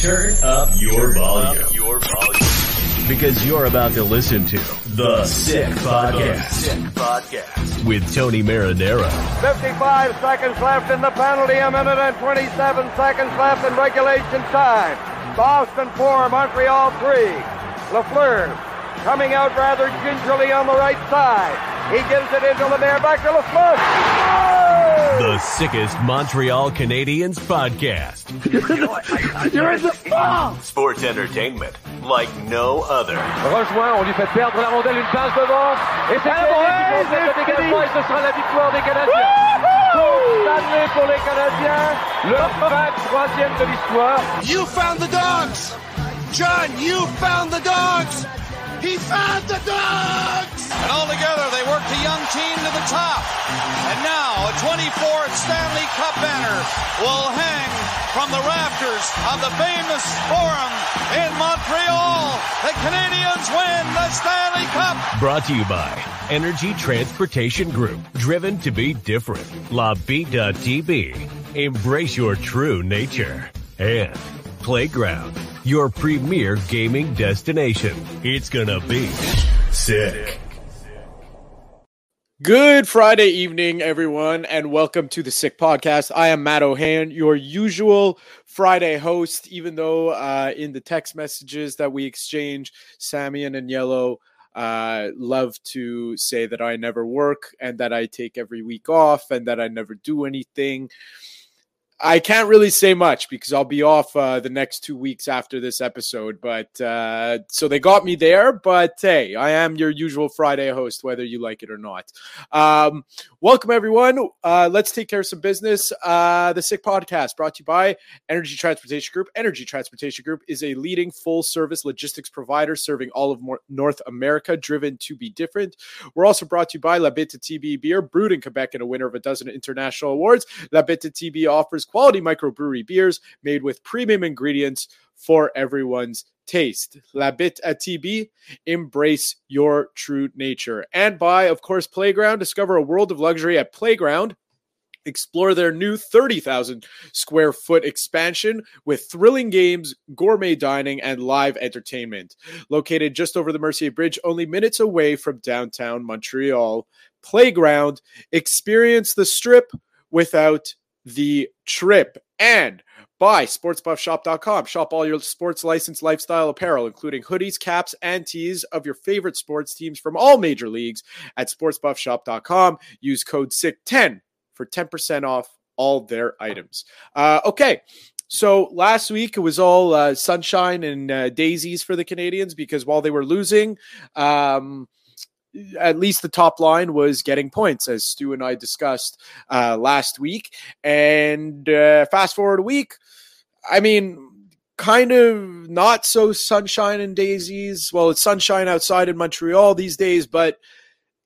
Turn up your volume. Your volume. Because you're about to listen to The Sick Podcast. Sick Podcast. With Tony Marinaro. 55 seconds left in the penalty, a minute and 27 seconds left in regulation time. Boston 4, Montreal 3. Lafleur coming out rather gingerly on the right side. He gives it into Lemaire, back to Lafleur. The sickest Montreal Canadiens podcast. You're in the ball! Sports entertainment like no other. Rejoint, on lui fait perdre la rondelle, une passe devant. Et c'est le dégagement et ce sera la victoire des Canadiens. Stanley pour les Canadiens, le 23e de l'histoire. You found the dogs! John, you found the dogs! He found the dogs! And all together, they worked the young team to the top. And now, a 24th Stanley Cup banner will hang from the rafters of the famous Forum in Montreal. The Canadians win the Stanley Cup. Brought to you by Energy Transportation Group. Driven to be different. La Bitt à Tibi. Embrace your true nature. And Playground, your premier gaming destination. It's gonna be sick. Good Friday evening, everyone, and welcome to the Sick Podcast. I am Matt Ohayon, your usual Friday host, even though uh, in the text messages that we exchange, Sammy and Yellow uh, love to say that I never work and that I take every week off and that I never do anything. I can't really say much because I'll be off uh, the next two weeks after this episode. But uh, so they got me there. But hey, I am your usual Friday host, whether you like it or not. Um, welcome, everyone. Uh, let's take care of some business. Uh, the Sick Podcast brought to you by Energy Transportation Group. Energy Transportation Group is a leading full service logistics provider serving all of North America, driven to be different. We're also brought to you by La Bitt à Tibi Beer, brewed in Quebec and a winner of a dozen international awards. La Bitt à Tibi offers quality microbrewery beers made with premium ingredients for everyone's taste. La Bitt à Tibi, embrace your true nature. And by, of course, Playground. Discover a world of luxury at Playground. Explore their new 30,000 square foot expansion with thrilling games, gourmet dining, and live entertainment. Located just over the Mercier Bridge, only minutes away from downtown Montreal. Playground, experience the strip without the trip. And by sportsbuffshop.com. Shop all your sports license lifestyle apparel, including hoodies, caps, and tees of your favorite sports teams from all major leagues at sportsbuffshop.com. Use code SICK10 for 10% off all their items. Uh, okay. So last week it was all uh, sunshine and uh, daisies for the Canadians because while they were losing, um, at least the top line was getting points, as Stu and I discussed uh, last week. And uh, fast forward a week, I mean, kind of not so sunshine and daisies. Well, it's sunshine outside in Montreal these days, but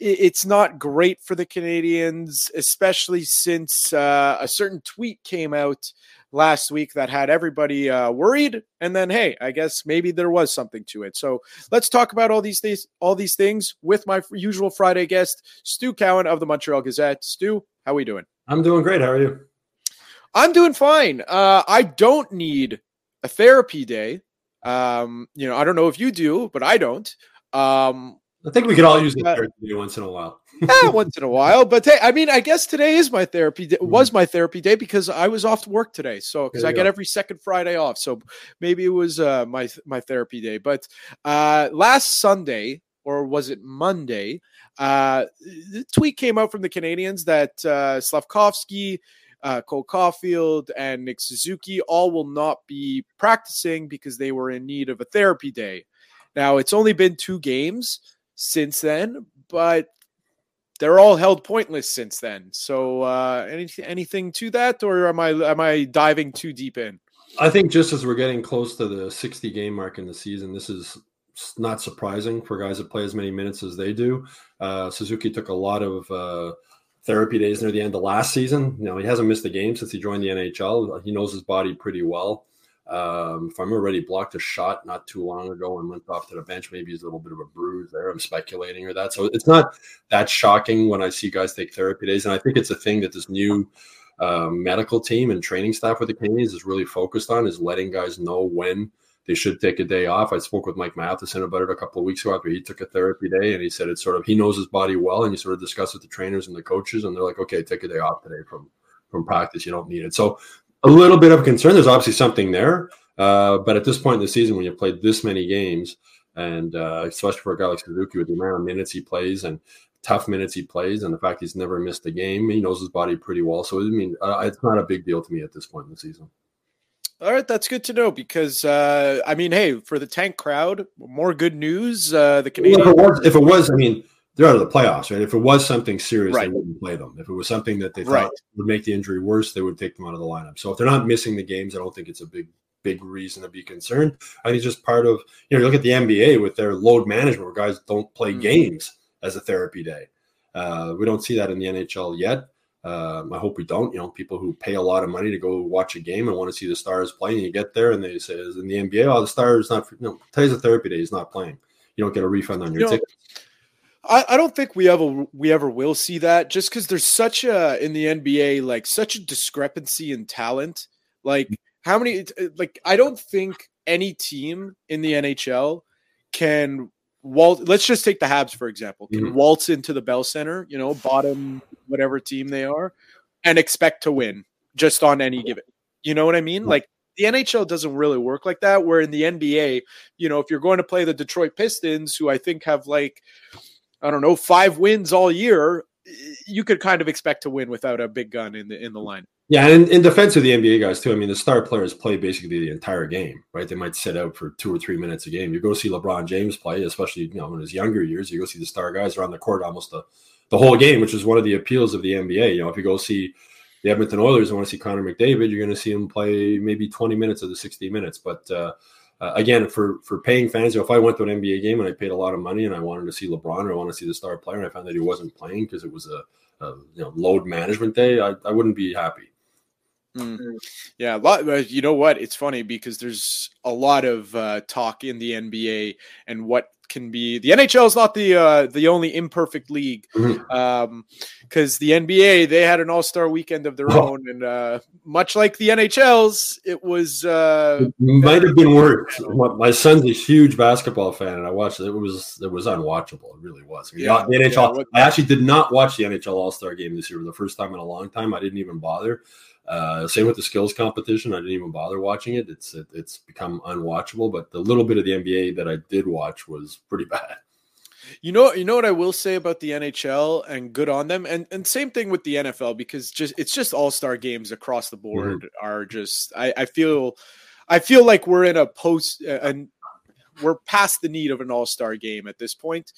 it's not great for the Canadians, especially since uh, a certain tweet came out last week that had everybody uh, worried. And then, hey, I guess maybe there was something to it. So let's talk about all these things, all these things with my usual Friday guest, Stu Cowan of the Montreal Gazette. Stu, how are we doing? I'm doing great. How are you? I'm doing fine. Uh, I don't need a therapy day. Um, you know, I don't know if you do, but I don't. Um, I think we could all use it once in a while. yeah, once in a while. But hey, I mean, I guess today is my therapy day, was my therapy day because I was off to work today. So because I get every second Friday off. So maybe it was uh, my my therapy day. But uh, last Sunday, or was it Monday? Uh, the tweet came out from the Canadians that uh, Slafkovsky, uh, Cole Caufield, and Nick Suzuki all will not be practicing because they were in need of a therapy day. Now, it's only been two games since then, but they're all held pointless since then. So, uh, any, anything to that, or am I am I diving too deep in? I think just as we're getting close to the 60 game mark in the season, this is not surprising for guys that play as many minutes as they do. Uh, Suzuki took a lot of uh, therapy days near the end of last season. You know, he hasn't missed a game since he joined the NHL. He knows his body pretty well. Um, if I'm already blocked a shot not too long ago and went off to the bench, maybe he's a little bit of a bruise there. I'm speculating or that. So it's not that shocking when I see guys take therapy days. And I think it's a thing that this new uh, medical team and training staff with the Canadiens is really focused on is letting guys know when they should take a day off. I spoke with Mike Matheson about it a couple of weeks ago after he took a therapy day, and he said it's sort of he knows his body well, and you sort of discuss with the trainers and the coaches, and they're like, okay, take a day off today from from practice. You don't need it. So a little bit of concern. There's obviously something there, uh, but at this point in the season, when you played this many games, and uh, especially for a guy like Suzuki with the amount of minutes he plays and tough minutes he plays, and the fact he's never missed a game, he knows his body pretty well. So I mean, uh, it's not a big deal to me at this point in the season. All right, that's good to know because uh, I mean, hey, for the tank crowd, more good news. Uh, the Canadian, if, it was, if it was, I mean, they're out of the playoffs, right? If it was something serious, right. they wouldn't play them. If it was something that they thought right. would make the injury worse, they would take them out of the lineup. So if they're not missing the games, I don't think it's a big, big reason to be concerned. I think it's just part of you know, you look at the NBA with their load management, where guys don't play mm-hmm. games as a therapy day. Uh, we don't see that in the NHL yet. Um, I hope we don't. You know, people who pay a lot of money to go watch a game and want to see the stars playing, you get there and they say, in the NBA, oh, the star is not, you know, today's a therapy day, he's not playing. You don't get a refund on your you know, ticket. I, I don't think we ever we ever will see that just because there's such a in the NBA like such a discrepancy in talent. Like how many like I don't think any team in the NHL can waltz. Let's just take the Habs for example. Can mm-hmm. waltz into the Bell Center, you know, bottom whatever team they are, and expect to win just on any given. You know what I mean? Like the NHL doesn't really work like that. Where in the NBA, you know, if you're going to play the Detroit Pistons, who I think have like, I don't know, five wins all year, you could kind of expect to win without a big gun in the in the line. Yeah, and in defense of the NBA guys too, I mean the star players play basically the entire game, right? They might sit out for two or three minutes a game. You go see LeBron James play, especially you know in his younger years. You go see the star guys around the court almost the, the whole game, which is one of the appeals of the NBA. You know, if you go see the Edmonton Oilers and want to see Connor McDavid, you're going to see him play maybe 20 minutes of the 60 minutes. But uh, uh, again, for for paying fans, if I went to an NBA game and I paid a lot of money and I wanted to see LeBron or I want to see the star player and I found that he wasn't playing because it was a, a, you know load management day, I, I wouldn't be happy. Mm. Yeah, a lot. You know what? It's funny because there's a lot of uh, talk in the NBA and what can be. The NHL is not the uh, the only imperfect league, because mm-hmm. um, the NBA they had an All Star weekend of their oh. own, and uh, much like the NHL's, it was uh, it might have been worse. My son's a huge basketball fan, and I watched it. It was it was unwatchable. It really was. I yeah, the NHL. Yeah, I actually did not watch the NHL All Star game this year for the first time in a long time. I didn't even bother. Uh, same with the skills competition. I didn't even bother watching it. It's it, it's become unwatchable. But the little bit of the NBA that I did watch was pretty bad. You know, you know what I will say about the NHL and good on them, and and same thing with the NFL because just it's just all star games across the board mm-hmm. are just. I, I feel, I feel like we're in a post and we're past the need of an all star game at this point.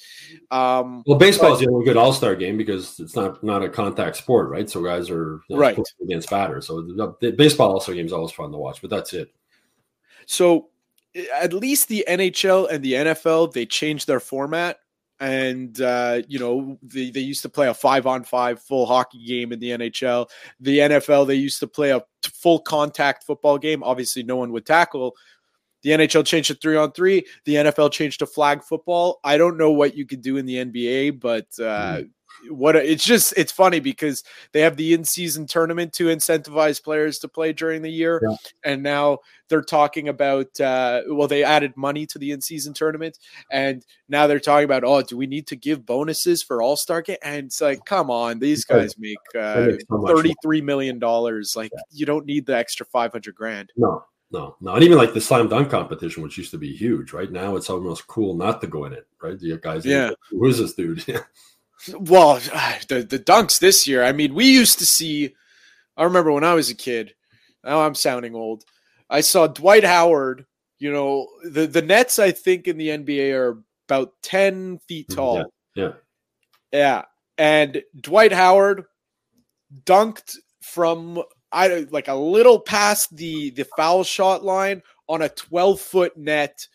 Um, well, baseball is the only good all star game because it's not not a contact sport, right? So guys are you know, right against batters. So the, the baseball all star game is always fun to watch, but that's it. So at least the NHL and the NFL they changed their format and uh, you know they, they used to play a five on five full hockey game in the nhl the nfl they used to play a full contact football game obviously no one would tackle the NHL changed to three on three. The NFL changed to flag football. I don't know what you could do in the NBA, but uh, mm. what a, it's just it's funny because they have the in-season tournament to incentivize players to play during the year yeah. and now they're talking about uh, well they added money to the in-season tournament and now they're talking about oh do we need to give bonuses for all-star game and it's like come on these guys make uh, 33 million dollars like yeah. you don't need the extra 500 grand no no, no, and even like the slam dunk competition, which used to be huge, right now it's almost cool not to go in it, right? The guys, yeah, who is this dude? well, the the dunks this year. I mean, we used to see. I remember when I was a kid. Now I'm sounding old. I saw Dwight Howard. You know, the the nets I think in the NBA are about ten feet Mm-hmm. tall. Yeah, yeah. Yeah, and Dwight Howard dunked from I like a little past the the foul shot line on a 12 foot net.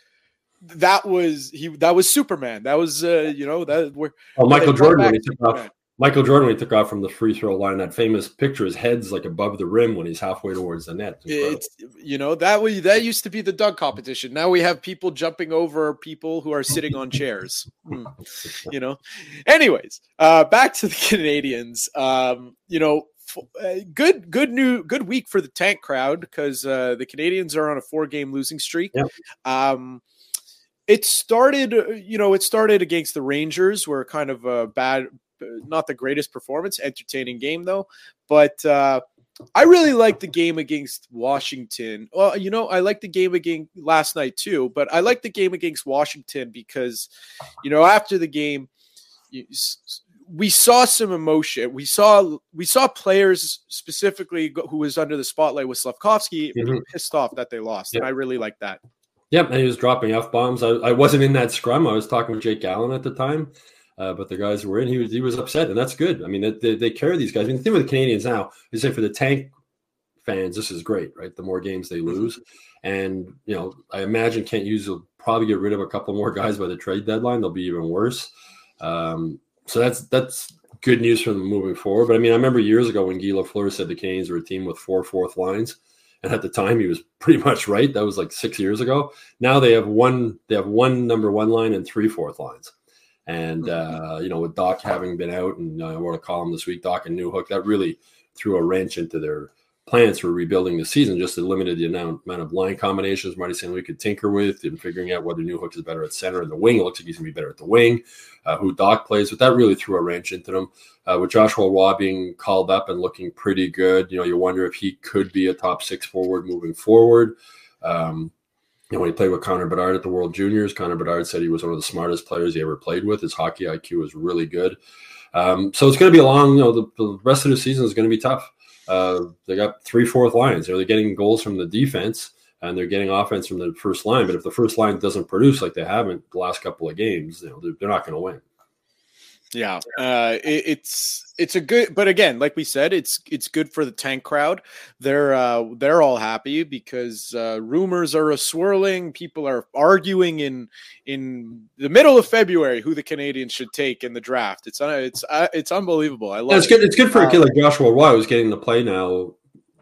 That was he. That was Superman. That was uh, you know that where Oh, Michael Jordan when he took Superman. off. Michael Jordan when he took off from the free throw line. That famous picture, his head's like above the rim when he's halfway towards the net. It's. It's you know that was that used to be the dunk competition. Now we have people jumping over people who are sitting on chairs. Hmm. You know. Anyways, uh, back to the Canadians. Um, you know, uh, good good new good week for the tank crowd because uh, the Canadians are on a four game losing streak. Yep. Um, it started, you know, it started against the Rangers, were kind of a bad, uh, not the greatest performance, entertaining game though. But uh, I really like the game against Washington. Well, you know, I like the game against last night too, but I like the game against Washington because, you know, after the game, you, we saw some emotion. We saw we saw players specifically who was under the spotlight with Slafkovsky Mhm. pissed off that they lost, and I really like that. Yep, and he was dropping f bombs. I, I wasn't in that scrum. I was talking with Jake Allen at the time, uh, but the guys were in. He was he was upset, and that's good. I mean, they, they, they carry these guys. I mean, the thing with the Canadians now is that for the tank fans, this is great, right? The more games they lose, and you know, I imagine Kent Hughes will probably get rid of a couple more guys by the trade deadline. They'll be even worse. Um, so that's that's good news for them moving forward. But I mean, I remember years ago when Guy Lafleur said the Canes were a team with four fourth lines. And at the time, he was pretty much right. That was like six years ago. Now they have one. They have one number one line and three fourth lines. And uh, you know, with Dach having been out, and uh, I wrote a column this week, Dach and Newhook, that really threw a wrench into their plans for rebuilding the season. Just it limited the amount, of line combinations Marty St. Louis could tinker with, and figuring out whether Newhook is better at center and the wing. It looks like he's gonna be better at the wing. Uh, who Dach plays, but that really threw a wrench into them. Uh, with Joshua Roy being called up and looking pretty good, you know, you wonder if he could be a top six forward moving forward. Um, you know, when he played with Connor Bedard at the World Juniors, Connor Bedard said he was one of the smartest players he ever played with. His hockey IQ was really good. Um, so it's going to be a long, you know, the, the rest of the season is going to be tough. Uh, they got three fourth lines. Are They're getting goals from the defense and they're getting offense from the first line. But if the first line doesn't produce like they haven't the last couple of games, you know, they're, they're not going to win. Yeah, uh, it, it's it's a good, but again, like we said, it's it's good for the tank crowd. They're uh, they're all happy because uh, rumors are a swirling. People are arguing in in the middle of February who the Canadians should take in the draft. It's uh, it's uh, it's unbelievable. I love Yeah, it's it. good. It's good for a kid Uh, like Joshua Roy who's getting to play now,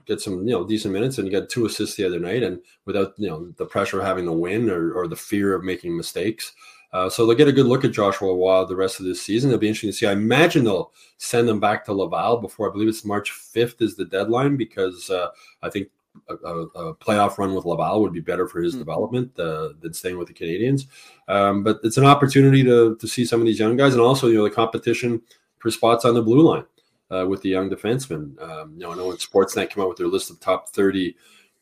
get some you know decent minutes, and he got two assists the other night, and without you know the pressure of having to win or, or the fear of making mistakes. Uh, so they'll get a good look at Joshua Roy the rest of this season. It'll be interesting to see. I imagine they'll send him back to Laval before I believe it's March fifth is the deadline because uh, I think. A, a, a playoff run with Laval would be better for his Hmm. development uh, than staying with the Canadians. Um, but it's an opportunity to to see some of these young guys, and also you know the competition for spots on the blue line uh, with the young defensemen. Um, you know, I know when Sportsnet came out with their list of top 30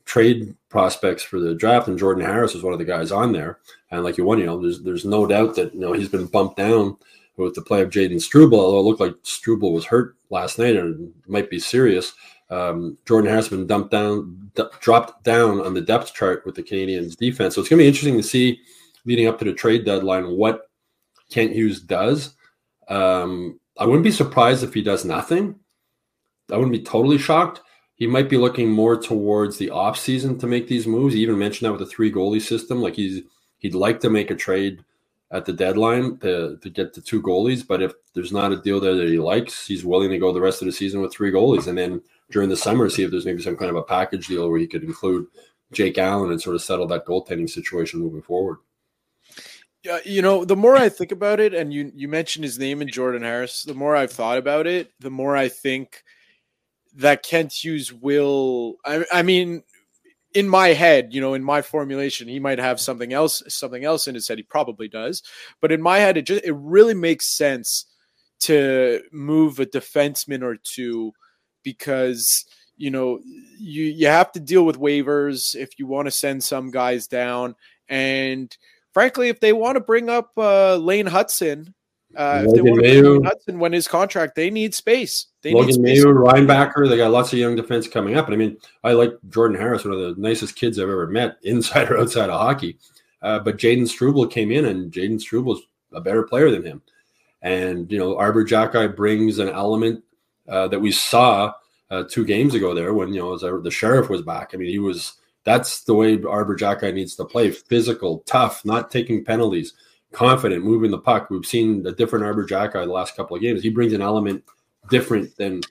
trade prospects for the draft, and Jordan Harris was one of the guys on there. And like you won, you know, there's there's no doubt that you know he's been bumped down with the play of Jayden Struble, although it looked like Struble was hurt last night and might be serious. Um, Jordan Harris has been dumped down, d- dropped down on the depth chart with the Canadians defense. So it's going to be interesting to see leading up to the trade deadline what Kent Hughes does. Um, I wouldn't be surprised if he does nothing. I wouldn't be totally shocked. He might be looking more towards the off season to make these moves. He even mentioned that with the three goalie system. Like he's he'd like to make a trade at the deadline to, to get the two goalies. But if there's not a deal there that he likes, he's willing to go the rest of the season with three goalies. And then during the summer, see if there's maybe some kind of a package deal where he could include Jake Allen and sort of settle that goaltending situation moving forward. Yeah, you know, the more I think about it, and you you mentioned his name and Jordan Harris, the more I've thought about it, the more I think that Kent Hughes will. I, I mean, in my head, you know, in my formulation, he might have something else, something else in his head. He probably does, but in my head, it just it really makes sense to move a defenseman or two because you know you you have to deal with waivers if you want to send some guys down and frankly if they want to bring up uh, Lane Hutson uh, if they want to Hutson when his contract they need space. They Logan need space. Mailloux, Reinbacher they got lots of young defense coming up. And I mean I like Jordan Harris one of the nicest kids I've ever met inside or outside of hockey. Uh, but Jayden Struble came in and Jayden Struble's a better player than him. And you know Arber Xhekaj brings an element uh, that we saw uh, two games ago there when you know the sheriff was back. I mean, he was that's the way Arber Xhekaj needs to play: physical, tough, not taking penalties, confident, moving the puck. We've seen a different Arber Xhekaj the last couple of games. He brings an element different than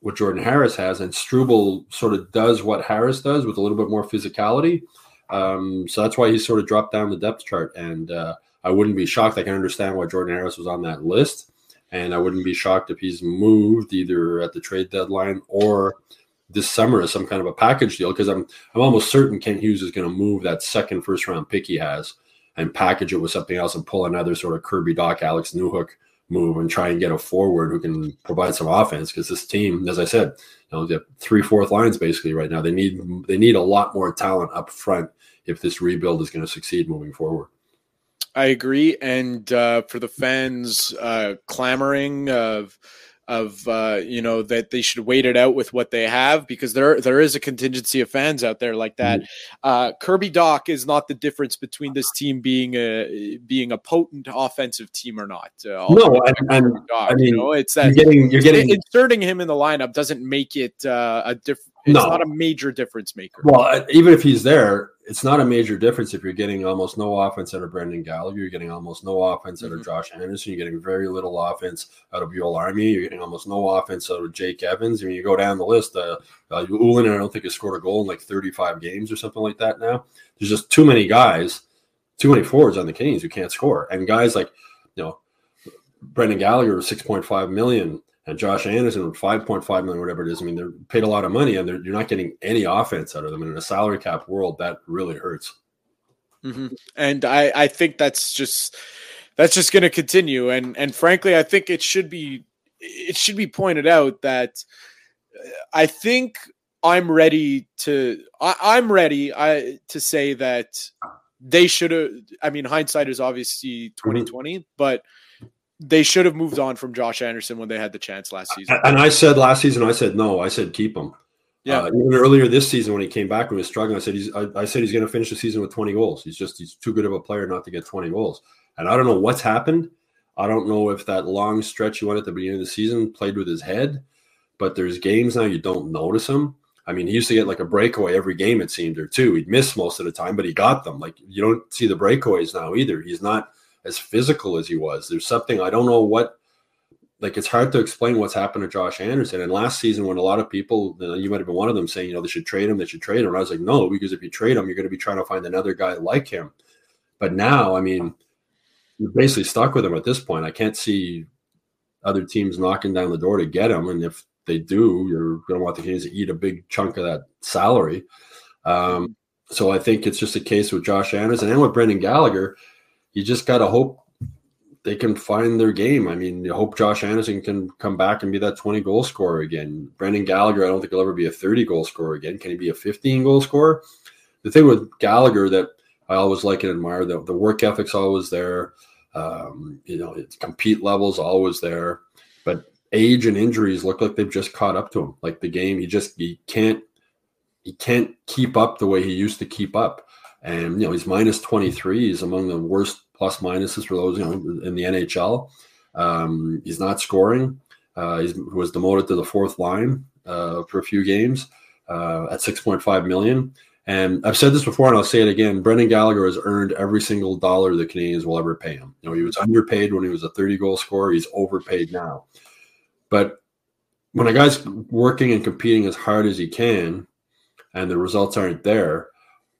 what Jordan Harris has, and Struble sort of does what Harris does with a little bit more physicality. Um, so that's why he's sort of dropped down the depth chart. And uh, I wouldn't be shocked. I can understand why Jordan Harris was on that list. And I wouldn't be shocked if he's moved either at the trade deadline or this summer as some kind of a package deal because I'm I'm almost certain Kent Hughes is going to move that second first round pick he has and package it with something else and pull another sort of Kirby Dach Alex Newhook move and try and get a forward who can provide some offense because this team, as I said, you know, the three fourth lines basically right now. They need they need a lot more talent up front if this rebuild is going to succeed moving forward. I agree, and uh, for the fans uh, clamoring of of uh, you know that they should wait it out with what they have because there there is a contingency of fans out there like that. Mm-hmm. Uh, Kirby Dach is not the difference between this team being a being a potent offensive team or not. Uh, no, and, and Dach, I mean, you know, it's that you're getting, you're getting inserting him in the lineup doesn't make it uh, a different. It's no. not a major difference maker. Well, even if he's there, it's not a major difference if you're getting almost no offense out of Brendan Gallagher. You're getting almost no offense out of mm-hmm. Josh Anderson. You're getting very little offense out of Joel Armia. You're getting almost no offense out of Jake Evans. I mean, you go down the list. Uh, uh, Ulin, I don't think has scored a goal in like 35 games or something like that now. There's just too many guys, too many forwards on the Canadiens who can't score. And guys like, you know, Brendan Gallagher, 6.5 million and Josh Anderson, with five point five million, whatever it is. I mean, they're paid a lot of money, and you're not getting any offense out of them. And in a salary cap world, that really hurts. Mm-hmm. And I, I think that's just that's just going to continue. And and frankly, I think it should be it should be pointed out that uh, I think I'm ready to I, am ready I to say that they should have. I mean, hindsight is obviously 2020, mm-hmm. but they should have moved on from Josh Anderson when they had the chance last season. And I said last season, I said no. I said keep him. Yeah. Uh, even earlier this season when he came back when he was struggling, I said he's. I, I said he's going to finish the season with 20 goals. He's just he's too good of a player not to get 20 goals. And I don't know what's happened. I don't know if that long stretch he went at the beginning of the season played with his head, but there's games now you don't notice him. I mean, he used to get like a breakaway every game, it seemed, or two. He'd miss most of the time, but he got them. Like you don't see the breakaways now either. He's not as physical as he was. There's something I don't know what. Like it's hard to explain what's happened to Josh Anderson. And last season, when a lot of people, you might have been one of them, saying, you know, they should trade him, they should trade him. And I was like, no, because if you trade him, you're going to be trying to find another guy like him. But now, I mean, you're basically stuck with him at this point. I can't see other teams knocking down the door to get him. And if they do, you're going to want the Canadiens to eat a big chunk of that salary. Um, so I think it's just a case with Josh Anderson and with Brendan Gallagher you just got to hope they can find their game. I mean, you hope Josh Anderson can come back and be that 20 goal scorer again. Brendan Gallagher, I don't think he'll ever be a 30 goal scorer again. Can he be a 15 goal scorer? The thing with Gallagher that I always like and admire, the, the work ethic's always there. Um, you know, it's compete levels always there, but age and injuries look like they've just caught up to him. Like the game, he just he can't he can't keep up the way he used to keep up. And you know, he's minus 23. He's among the worst plus minuses for those you know in the NHL. Um, he's not scoring. Uh, he was demoted to the fourth line uh, for a few games uh, at 6.5 million. And I've said this before, and I'll say it again. Brendan Gallagher has earned every single dollar the Canadians will ever pay him. You know, he was underpaid when he was a 30 goal scorer. He's overpaid now. But when a guy's working and competing as hard as he can, and the results aren't there,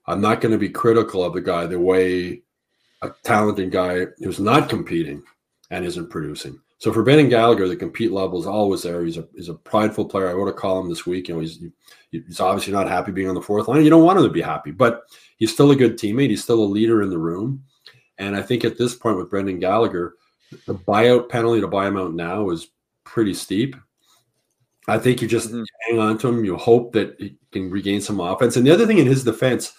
I'm not going to be critical of the guy the way a talented guy who's not competing and isn't producing. So for Brendan Gallagher, the compete level is always there. He's a he's a prideful player. I wrote a column this week. You know, he's he's obviously not happy being on the fourth line. You don't want him to be happy, but he's still a good teammate. He's still a leader in the room. And I think at this point with Brendan Gallagher, the buyout penalty to buy him out now is pretty steep. I think you just mm-hmm. hang on to him. You hope that he can regain some offense. And the other thing in his defense,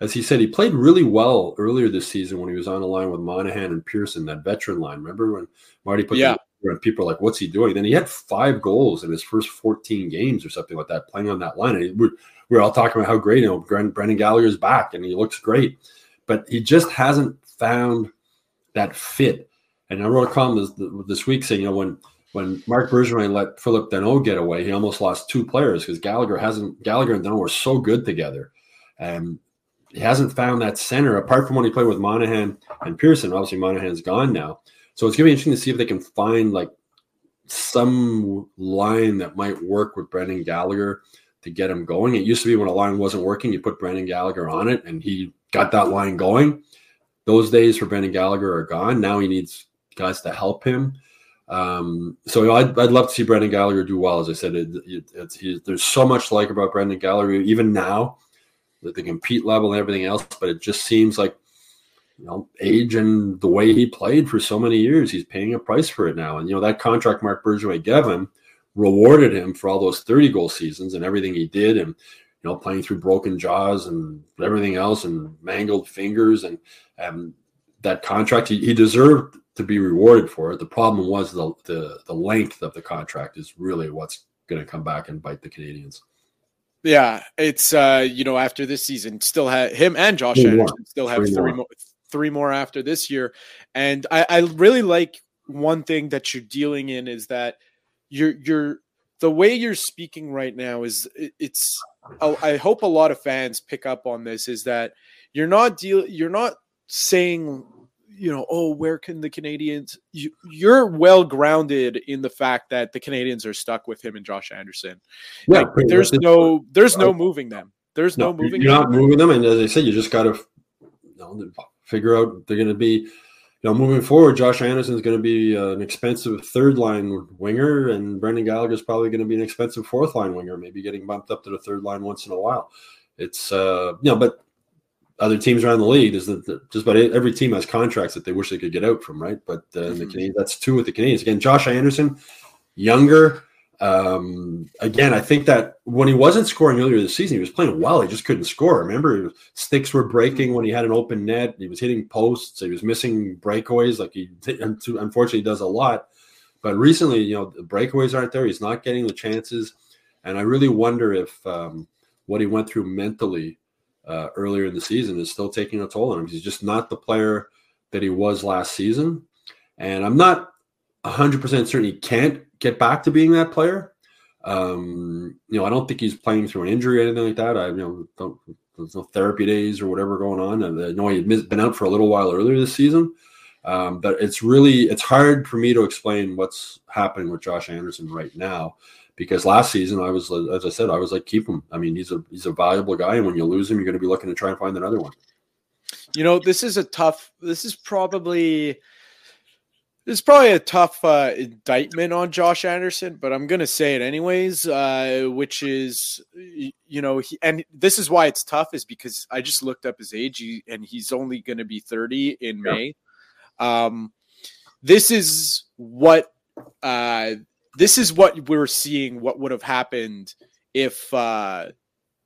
as he said, he played really well earlier this season when he was on the line with Monahan and Pearson, that veteran line. Remember when Marty put yeah. and people are like, "What's he doing?" Then he had five goals in his first 14 games or something like that, playing on that line. And we're, we're all talking about how great you know Brendan Gallagher's back and he looks great, but he just hasn't found that fit. And I wrote a column this, this week saying, you know, when when Marc Bergevin let Phillip Danault get away, he almost lost two players because Gallagher hasn't Gallagher and Danault were so good together. And he hasn't found that center apart from when he played with Monahan and Pearson. Obviously, Monahan's gone now. So it's gonna be interesting to see if they can find like some line that might work with Brendan Gallagher to get him going. It used to be when a line wasn't working, you put Brendan Gallagher on it and he got that line going. Those days for Brendan Gallagher are gone. Now he needs guys to help him. Um, so I'd, I'd love to see Brendan Gallagher do well. As I said, it, it, he, there's so much like about Brendan Gallagher, even now, the, compete level and everything else. But it just seems like you know age and the way he played for so many years, he's paying a price for it now. And you know that contract Marc Bergevin gave him rewarded him for all those 30 goal seasons and everything he did, and you know playing through broken jaws and everything else and mangled fingers and and that contract he, he deserved to be rewarded for it. The problem was the the, the length of the contract is really what's going to come back and bite the Canadiens. Yeah, it's uh, you know after this season, still have him and Josh three Anderson more. still have three, three more. more. three more after this year, and I, I really like one thing that you're dealing in is that you're you're the way you're speaking right now is it's I hope a lot of fans pick up on this is that you're not deal you're not saying you know, oh, where can the Canadians? You, are well grounded in the fact that the Canadians are stuck with him and Josh Anderson. Yeah, like, there's no, there's no moving them. There's no, no moving. You're them. not moving them, and as I said, you just got to you know, figure out they're going to be. You know, moving forward, Josh Anderson is going to be uh, an expensive third line winger, and Brendan Gallagher is probably going to be an expensive fourth line winger, maybe getting bumped up to the third line once in a while. It's uh, you know, but other teams around the league is that just about every team has contracts that they wish they could get out from, right? But uh, mm-hmm. the Canadiens, that's two with the Canadians. Again, Josh Anderson, younger. Um, again, I think that when he wasn't scoring earlier this season, he was playing well. He just couldn't score. Remember, sticks were breaking when he had an open net. He was hitting posts. He was missing breakaways, like he unfortunately does a lot. But recently, you know, the breakaways aren't there. He's not getting the chances, and I really wonder if um, what he went through mentally uh, earlier in the season is still taking a toll on him. He's just not the player that he was last season. And I'm not 100% certain he can't get back to being that player. Um, you know, I don't think he's playing through an injury or anything like that. I, you know, don't, there's no therapy days or whatever going on. I know he had been out for a little while earlier this season. Um, but it's really it's hard for me to explain what's happening with Josh Anderson right now because last season I was, as I said, I was like, keep him. I mean, he's a he's a valuable guy, and when you lose him, you're going to be looking to try and find another one. You know, this is a tough. This is probably this is probably a tough uh, indictment on Josh Anderson, but I'm going to say it anyways. Uh, which is, you know, he, and this is why it's tough is because I just looked up his age, and he's only going to be 30 in yeah. May. Um, this is what uh, this is what we're seeing. What would have happened if uh,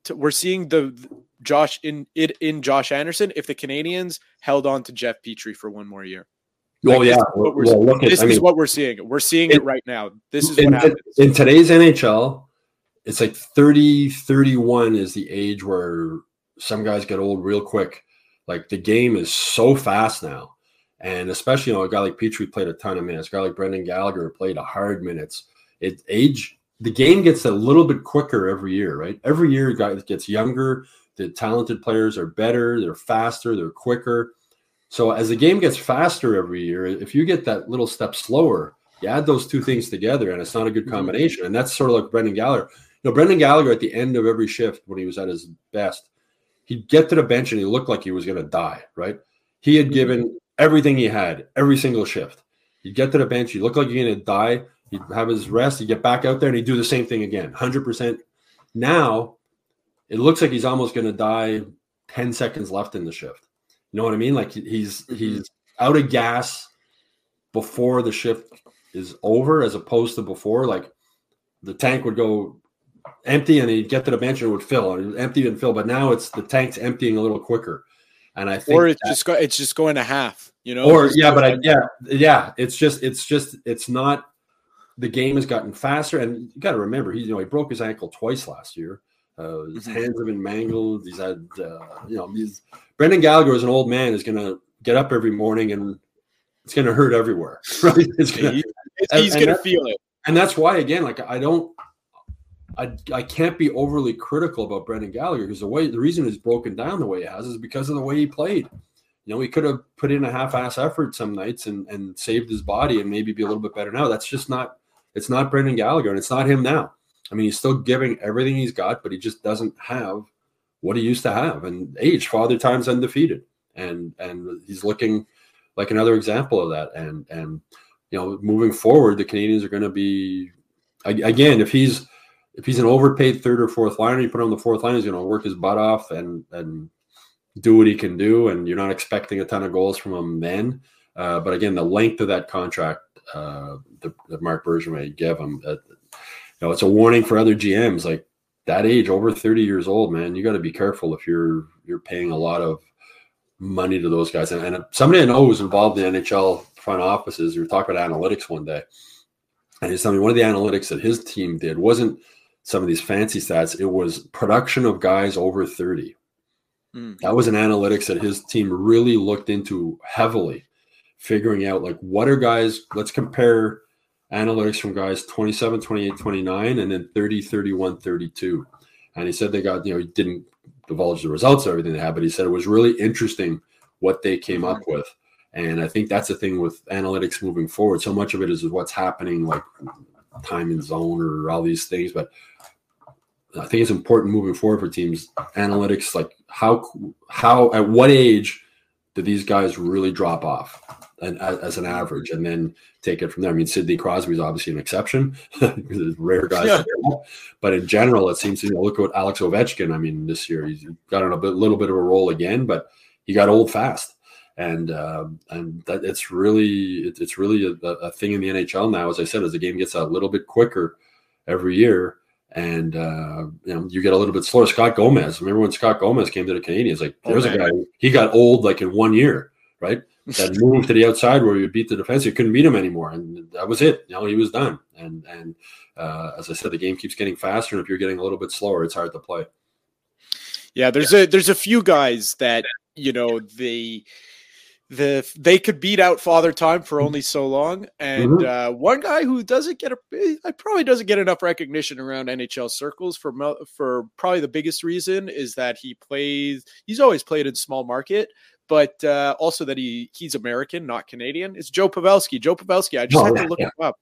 to, we're seeing the Josh in it in Josh Anderson if the Canadians held on to Jeff Petry for one more year. Like, oh yeah, well, look this is what we're seeing. We're seeing it right now. This is in, what happens in today's NHL. It's like 30, 31 is the age where some guys get old real quick. Like the game is so fast now and especially, you know, a guy like Petry played a ton of minutes. A guy like Brendan Gallagher played a hard minutes. It age the game gets a little bit quicker every year, right? Every year, guys gets younger. The talented players are better. They're faster. They're quicker. So as the game gets faster every year, if you get that little step slower, you add those two things together, and it's not a good mm-hmm. combination. And that's sort of like Brendan Gallagher. You know, Brendan Gallagher at the end of every shift when he was at his best, he'd get to the bench and he looked like he was going to die, right? He had given everything he had, every single shift. He'd get to the bench, you look like you're gonna die. He'd have his rest, he'd get back out there, and he'd do the same thing again, hundred percent. Now, it looks like he's almost gonna die. Ten seconds left in the shift. You know what I mean? Like he's mm-hmm. he's out of gas before the shift is over, as opposed to before. Like the tank would go empty and he'd get to the bench and it would fill, and empty and fill. But now it's the tank's emptying a little quicker. And I think or it's that, just go, it's just going to half, you know. Or yeah, but I, yeah, yeah, it's just it's just it's not. The game has gotten faster, and you got to remember he you know he broke his ankle twice last year. Uh, his mm-hmm. hands have been mangled. He's had uh, you know he's Brendan Gallagher is an old man is going to get up every morning and it's going to hurt everywhere. Right? It's gonna, he, he's going to feel it, and that's why again, like I don't I, I can't be overly critical about Brendan Gallagher because the way the reason he's broken down the way he has is because of the way he played. You know, he could have put in a half-ass effort some nights and and saved his body and maybe be a little bit better now. That's just not it's not Brendan Gallagher and it's not him now. I mean, he's still giving everything he's got, but he just doesn't have what he used to have. And age, father time's undefeated, and and he's looking like another example of that. And and you know, moving forward, the Canadians are going to be again if he's if he's an overpaid third or fourth liner, you put him on the fourth line, he's going to work his butt off and and do what he can do, and you're not expecting a ton of goals from him then. Uh, but again, the length of that contract uh, that, that Marc Bergevin gave him, uh, you know, it's a warning for other GMs. Like that age, over 30 years old, man, you got to be careful if you're you're paying a lot of money to those guys. And, and somebody I know who's involved in the NHL front offices, we were talking about analytics one day, and he's telling me one of the analytics that his team did wasn't – some of these fancy stats, it was production of guys over 30. Mm. That was an analytics that his team really looked into heavily, figuring out like what are guys, let's compare analytics from guys 27, 28, 29, and then 30, 31, 32. And he said they got, you know, he didn't divulge the results of everything they had, but he said it was really interesting what they came up with. And I think that's the thing with analytics moving forward. So much of it is what's happening, like time and zone or all these things. But I think it's important moving forward for teams analytics like how how at what age do these guys really drop off and as an average and then take it from there. I mean Sidney Crosby is obviously an exception. rare guys yeah. but in general it seems to you know, look at Alex Ovechkin. I mean this year he's got a bit, little bit of a role again, but he got old fast. And uh, and that it's really it, it's really a, a thing in the NHL now. As I said, as the game gets a little bit quicker every year, and uh, you know you get a little bit slower. Scott Gomez, remember when Scott Gomez came to the Canadians? Like oh, there's oh, a guy he got old like in one year, right? That moved to the outside where you beat the defense, you couldn't beat him anymore, and that was it. You know he was done. And and uh, as I said, the game keeps getting faster, and if you're getting a little bit slower, it's hard to play. Yeah, there's a there's a few guys that you know they the they could beat out Father Time for only so long, and mm-hmm. uh, one guy who doesn't get a I probably doesn't get enough recognition around NHL circles for for probably the biggest reason is that he plays he's always played in small market, but uh, also that he he's American, not Canadian. It's Joe Pavelski. Joe Pavelski. I just oh, had to look yeah. him up.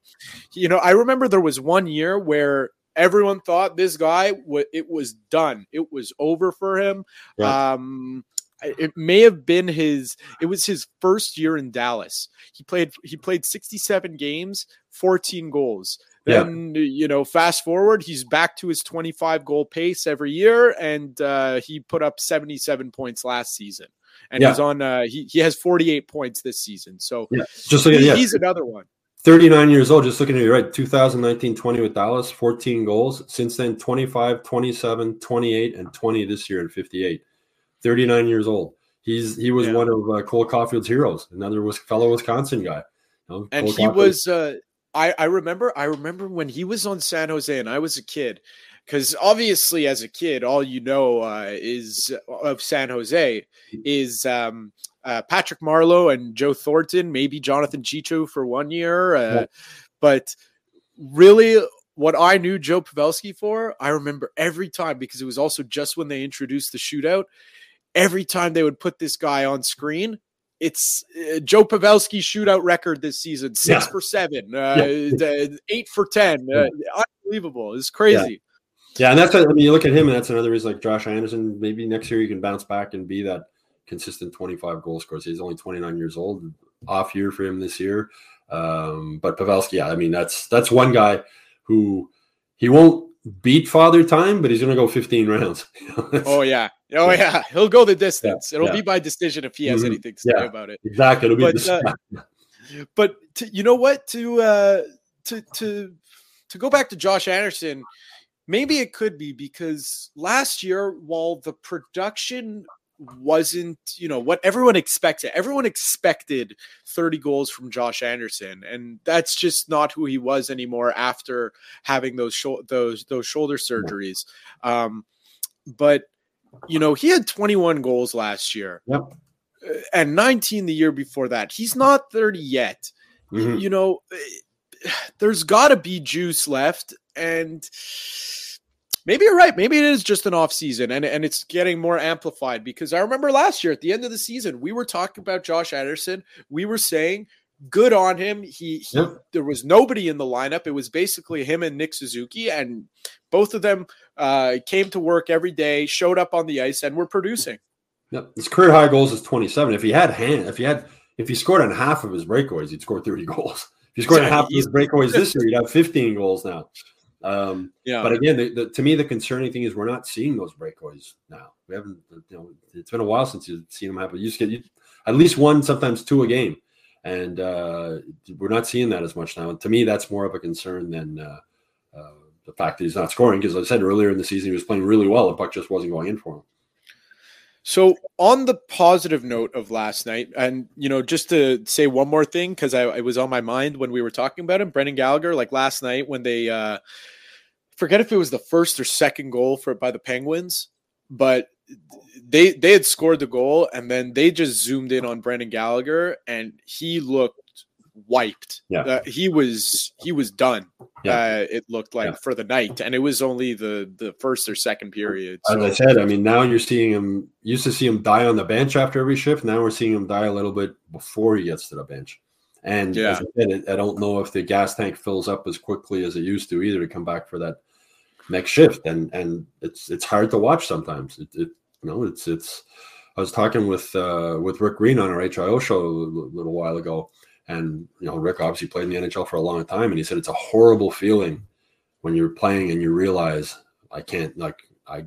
You know, I remember there was one year where everyone thought this guy it was done. It was over for him. Yeah. Um, it may have been his it was his first year in Dallas. He played he played 67 games, 14 goals. Then yeah. you know, fast forward, he's back to his 25 goal pace every year and uh, he put up 77 points last season. And yeah. he's on uh, he he has 48 points this season. So yeah. just he, yeah. he's another one. 39 years old, just looking at you right, 2019 20 with Dallas, 14 goals. Since then, 25, 27, 28, and 20 this year and 58. 39 years old. He's he was yeah. one of uh, Cole Caufield's heroes, another was fellow Wisconsin guy. You know, and Cole he Caufield. was uh, I I remember I remember when he was on San Jose and I was a kid because obviously as a kid all you know uh, is of San Jose is um, uh, Patrick Marleau and Joe Thornton, maybe Jonathan Cheechoo for one year, uh, yeah. but really what I knew Joe Pavelski for, I remember every time because it was also just when they introduced the shootout every time they would put this guy on screen, it's uh, Joe Pavelski shootout record this season: six yeah. for seven, uh, yeah. eight for ten. Uh, unbelievable! It's crazy. Yeah. yeah. and that's I mean, you look at him, and that's another reason. Like Josh Anderson, maybe next year you can bounce back and be that consistent 25 goal scores. He's only 29 years old. Off year for him this year. Um, but Pavelski, yeah, I mean that's that's one guy who he won't beat father time, but he's going to go 15 rounds. oh yeah, oh yeah, he'll go the distance. Yeah, It'll yeah. be by decision if he has mm-hmm. anything to yeah, say about it. Exactly. It'll be but, uh, but to, you know what? To uh, to to to go back to Josh Anderson, maybe it could be because last year, while the production wasn't, you know, what everyone expected. Everyone expected 30 goals from Josh Anderson, and that's just not who he was anymore after having those sho- those those shoulder surgeries. Um, but you know, he had 21 goals last year. Yep. Uh, and 19 the year before that. He's not 30 yet. Mm-hmm. You know, eh, there's got to be juice left and maybe you're right. Maybe it is just an off season and, and it's getting more amplified because I remember last year at the end of the season, we were talking about Josh Anderson. We were saying good on him. He, he yep. there was nobody in the lineup. It was basically him and Nick Suzuki, and both of them uh, came to work every day, showed up on the ice, and were producing. Yep. His career high goals is 27. If he had hand, if he had if he scored on half of his breakaways, he'd score 30 goals. If he scored on half of his breakaways this year, he'd have 15 goals now. Um, yeah. But again, the, the, to me, the concerning thing is we're not seeing those breakaways now. We haven't, you know, it's been a while since you've seen them happen. You just get you, at least one, sometimes two a game, and uh, we're not seeing that as much now. And to me, that's more of a concern than uh, uh, the fact that he's not scoring. Because I said earlier in the season, he was playing really well. The puck just wasn't going in for him. So, on the positive note of last night, and you know, just to say one more thing because I it was on my mind when we were talking about him, Brendan Gallagher, like last night when they uh, forget if it was the first or second goal for by the Penguins, but they they had scored the goal and then they just zoomed in on Brendan Gallagher and he looked wiped. Yeah, uh, he was he was done. Yeah. Uh, it looked like yeah. for the night, and it was only the the first or second period. So. As I said, I mean, now you're seeing him. Used to see him die on the bench after every shift. Now we're seeing him die a little bit before he gets to the bench. And yeah. I, said, I don't know if the gas tank fills up as quickly as it used to either to come back for that next shift. And and it's it's hard to watch sometimes. It, it you know it's it's. I was talking with uh, with Rick Green on our HIO show a little while ago, and you know, Rick obviously played in the NHL for a long time, and he said it's a horrible feeling when you're playing and you realize I can't like I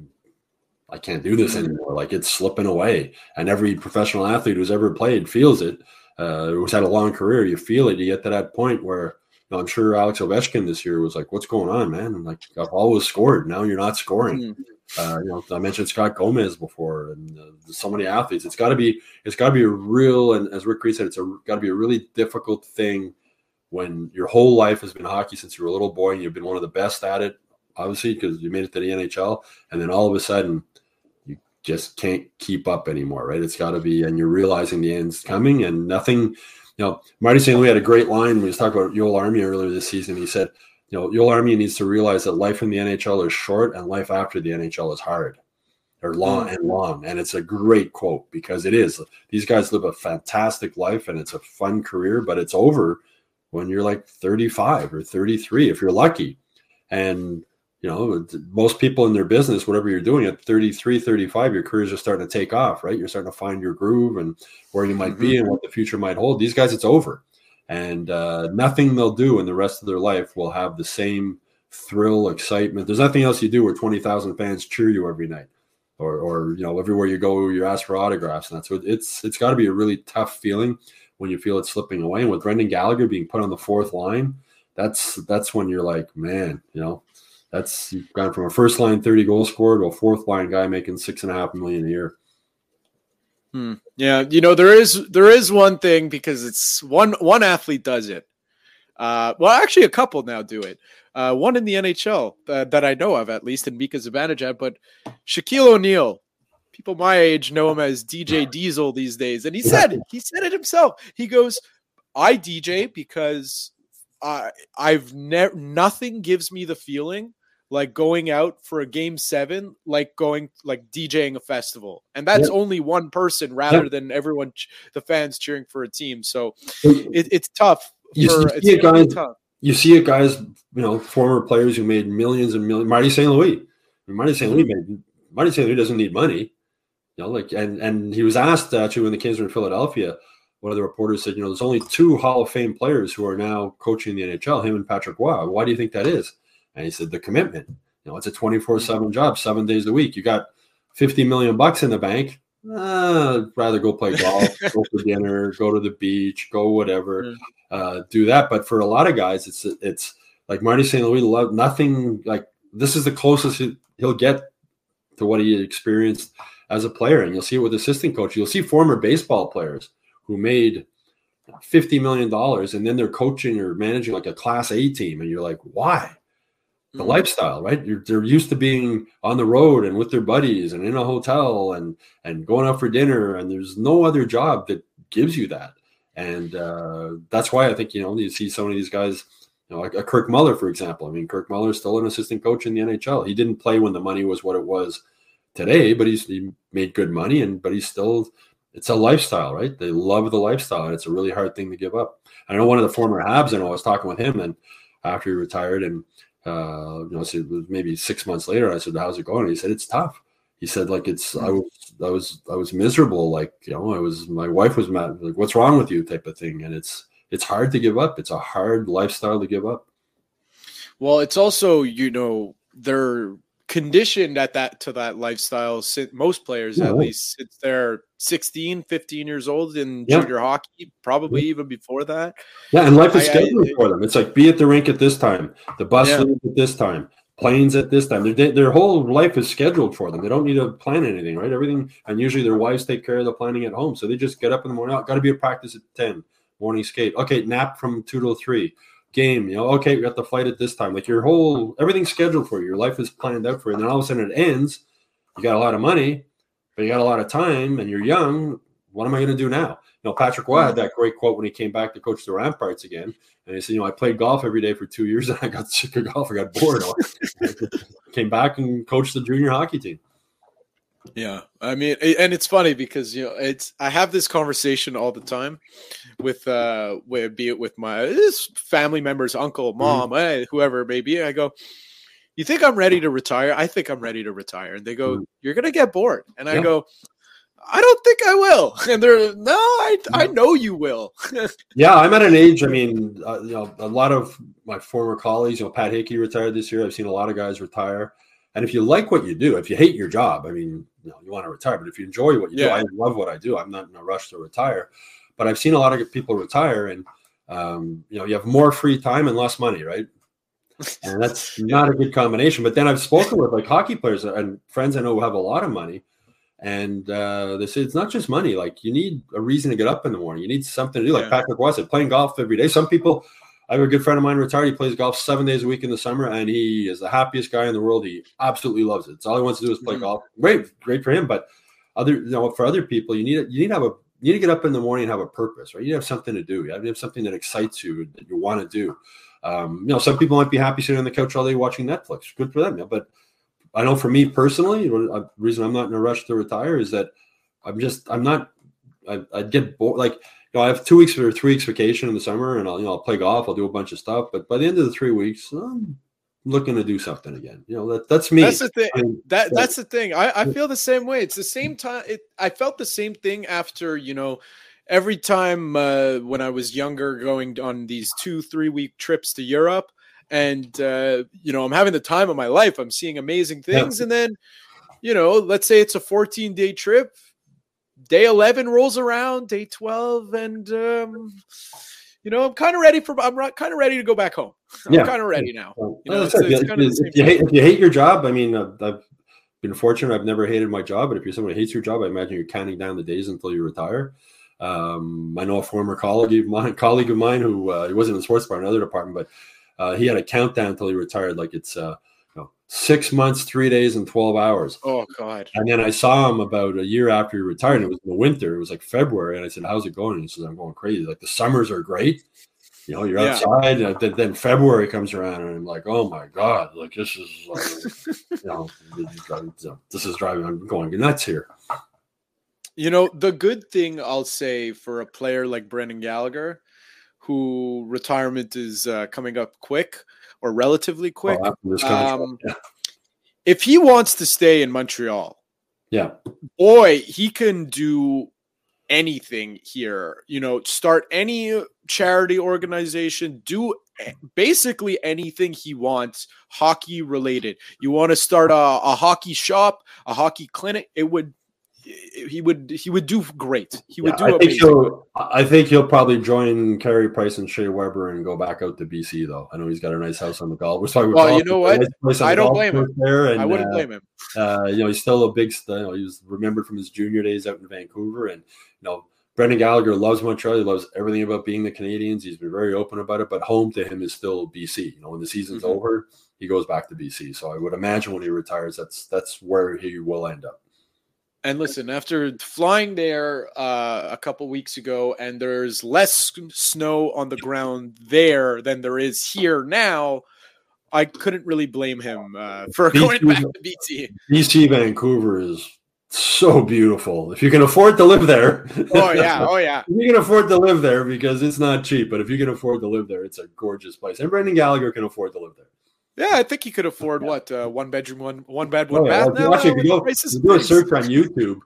I can't do this anymore. Like it's slipping away. And every professional athlete who's ever played feels it. Uh, who's had a long career, you feel it. You get to that point where you know, I'm sure Alex Ovechkin this year was like, "What's going on, man?" And like, I've always scored. Now you're not scoring. Mm-hmm. Uh, you know, I mentioned Scott Gomez before, and uh, so many athletes. It's got to be, it's got to be a real, and as Rick Green said, it's got to be a really difficult thing when your whole life has been hockey since you were a little boy, and you've been one of the best at it, obviously because you made it to the NHL, and then all of a sudden you just can't keep up anymore, right? It's got to be, and you're realizing the end's coming, and nothing. You know, Marty St. Louis had a great line when he was talking about Joel Armia earlier this season. He said you know, Joel Armia needs to realize that life in the NHL is short and life after the NHL is hard or long mm. and long. And it's a great quote because it is. These guys live a fantastic life and it's a fun career, but it's over when you're like 35 or 33 if you're lucky. And you know, most people in their business, whatever you're doing at 33, 35, your careers are starting to take off, right? You're starting to find your groove and where you might mm-hmm. be and what the future might hold. These guys, it's over and uh, nothing they'll do in the rest of their life will have the same thrill, excitement. There's nothing else you do where 20,000 fans cheer you every night, or, or you know, everywhere you go, you ask for autographs, and that's what it's. It's got to be a really tough feeling when you feel it slipping away. And with Brendan Gallagher being put on the fourth line, that's that's when you're like, man, you know, that's you've gone from a first line 30 goal scorer to a fourth line guy making six and a half million a year. Hmm. Yeah, you know there is there is one thing because it's one one athlete does it. Uh, well, actually, a couple now do it. Uh, one in the NHL that, that I know of, at least, in Mika Zibanejad, but Shaquille O'Neal. People my age know him as DJ Diesel these days, and he said he said it himself. He goes, "I DJ because I I've never nothing gives me the feeling like going out for a game seven, like going like DJing a festival, and that's yep. only one person rather yep. than everyone, the fans cheering for a team. So it, it's tough. You, for, you see it, guys. Tough. You see it, guys. You know, former players who made millions and millions. Marty St. Louis. Marty St. Louis mm-hmm. made. Marty St. Louis doesn't need money. You know, like and and he was asked actually when the Kings were in Philadelphia. One of the reporters said, you know, there's only two Hall of Fame players who are now coaching the NHL, him and Patrick Roy. Why do you think that is? And he said the commitment. You know, it's a 24-7 job, seven days a week. You got 50 million bucks in the bank. Uh, rather go play golf, go for dinner, go to the beach, go whatever, uh, do that. But for a lot of guys, it's it's like Marty St. Louis, love nothing like this is the closest he'll get to what he experienced as a player. And you'll see it with assistant coach. You'll see former baseball players who made fifty million dollars and then they're coaching or managing like a class A team, and you're like, why? The mm-hmm. lifestyle, right? You're, they're used to being on the road and with their buddies and in a hotel and and going out for dinner, and there's no other job that gives you that. And uh, that's why I think you know you see some of these guys, you know, like a Kirk Muller, for example. I mean, Kirk Muller is still an assistant coach in the NHL. He didn't play when the money was what it was today, but he's he made good money, and but he's still it's a lifestyle, right? They love the lifestyle, and it's a really hard thing to give up. I know one of the former Habs, and I was talking with him, and after he retired, and uh, you know, so maybe six months later, I said, "How's it going?" And he said, "It's tough." He said, "Like it's I was I was I was miserable. Like you know, I was my wife was mad. Like what's wrong with you?" Type of thing, and it's it's hard to give up. It's a hard lifestyle to give up. Well, it's also you know they're conditioned at that to that lifestyle most players yeah, at least since they're 16 15 years old in yeah. junior hockey probably yeah. even before that yeah and life is scheduled for them it's like be at the rink at this time the bus at this time planes at this time their, their whole life is scheduled for them they don't need to plan anything right everything and usually their wives take care of the planning at home so they just get up in the morning oh, got to be at practice at 10 morning skate okay nap from 2 to 3 game. You know, okay, we got the flight at this time. Like your whole everything's scheduled for you. Your life is planned out for you. And then all of a sudden it ends. You got a lot of money, but you got a lot of time, and you're young. What am I going to do now? You know, Patrick Roy had that great quote when he came back to coach the Ramparts again, and he said, "You know, I played golf every day for two years, and I got sick of golf. I got bored. came back and coached the junior hockey team." Yeah, I mean, and it's funny because you know it's I have this conversation all the time with uh, with be it with my family members, uncle, mm-hmm. mom, mm-hmm. hey, whoever it may be. I go, you think I'm ready to retire? I think I'm ready to retire, and they go, mm-hmm. you're gonna get bored, and I go. I don't think I will. And they're no, I I mm-hmm. know you will. yeah, I'm at an age. I mean, uh, you know, a lot of my former colleagues. You know, Pat Hickey retired this year. I've seen a lot of guys retire. And if you like what you do, if you hate your job, I mean, you know, you want to retire, but if you enjoy what you yeah. do, I love what I do. I'm not in a rush to retire, but I've seen a lot of people retire and, um, you know, you have more free time and less money, right? And that's not a good combination. But then I've spoken with like hockey players and friends I know who have a lot of money. And uh, they say it's not just money. Like you need a reason to get up in the morning. You need something to do. Like yeah. Patrick was playing golf every day. Some people I have a good friend of mine retired. He plays golf seven days a week in the summer, and he is the happiest guy in the world. He absolutely loves it. It's all he wants to do is play mm-hmm. golf. Great, great for him. But other, you know, for other people, you need you need to have a you need to get up in the morning and have a purpose, right? You have something to do. You have, something that excites you that you want to do. Um, you know, some people might be happy sitting on the couch all day watching Netflix. Good for them. Yeah, but I know for me personally, the reason I'm not in a rush to retire is that I'm just I'm not. I, I'd get bored. Like you know, I have two weeks or three weeks vacation in the summer, and I'll you know I'll play golf. I'll do a bunch of stuff, but by the end of the three weeks, I'm looking to do something again. You know, that that's me. That's the thing. I mean, that that's the thing. I, I feel the same way. It's the same time. It, I felt the same thing after you know every time uh, when I was younger, going on these two three week trips to Europe, and uh, you know I'm having the time of my life. I'm seeing amazing things, yeah. and then you know, let's say it's a 14 day trip day 11 rolls around, day 12, and um, you know, I'm kind of ready for. I'm kind of ready to go back home. I'm yeah. kind of ready now. You know, it's, it's kind if, if, you hate, if you hate your job, I mean, uh, I've been fortunate. I've never hated my job, but if you're someone who hates your job, I imagine you're counting down the days until you retire. Um, I know a former colleague of mine, colleague of mine who uh, he wasn't in the sports department, another department, but uh, he had a countdown until he retired. Like it's uh, six months, three days, and 12 hours. Oh, God. And then I saw him about a year after he retired. It was in the winter. It was like February. And I said, How's it going? And he says, I'm going crazy. Like the summers are great. You know, you're yeah. outside. And then, then, February comes around and I'm like, Oh my God. Like this is, like, you know, this is driving. I'm going nuts here. You know, the good thing I'll say for a player like Brendan Gallagher, who retirement is uh, coming up quick or relatively quick. Oh, um, if he wants to stay in Montreal, Yeah. Boy, he can do anything here. You know, start any charity organization, do basically anything he wants hockey related. You want to start a, a hockey shop, a hockey clinic, it would he would he would do great. He would yeah, do I think he'll I think he'll probably join Carey Price and Shea Weber and go back out to BC though. I know he's got a nice house on the golf. We're well, you know what? Nice I don't blame him. There and, I wouldn't uh, blame him. Uh, you know, he's still a big. You know, he was remembered from his junior days out in Vancouver, and you know, Brendan Gallagher loves Montreal. He loves everything about being the Canadiens. He's been very open about it, but home to him is still BC. You know, when the season's mm-hmm. over, he goes back to BC. So I would imagine when he retires, that's that's where he will end up. And listen, after flying there uh, a couple weeks ago, and there's less snow on the ground there than there is here now, I couldn't really blame him uh, for BC, going back to BC. BC Vancouver is so beautiful. If you can afford to live there. Oh yeah, oh yeah. you can afford to live there because it's not cheap, but if you can afford to live there, it's a gorgeous place. And Brendan Gallagher can afford to live there. Yeah, I think he could afford what uh, one bedroom, one one bed, one oh, bath. Now, watch it, go, do a search on YouTube.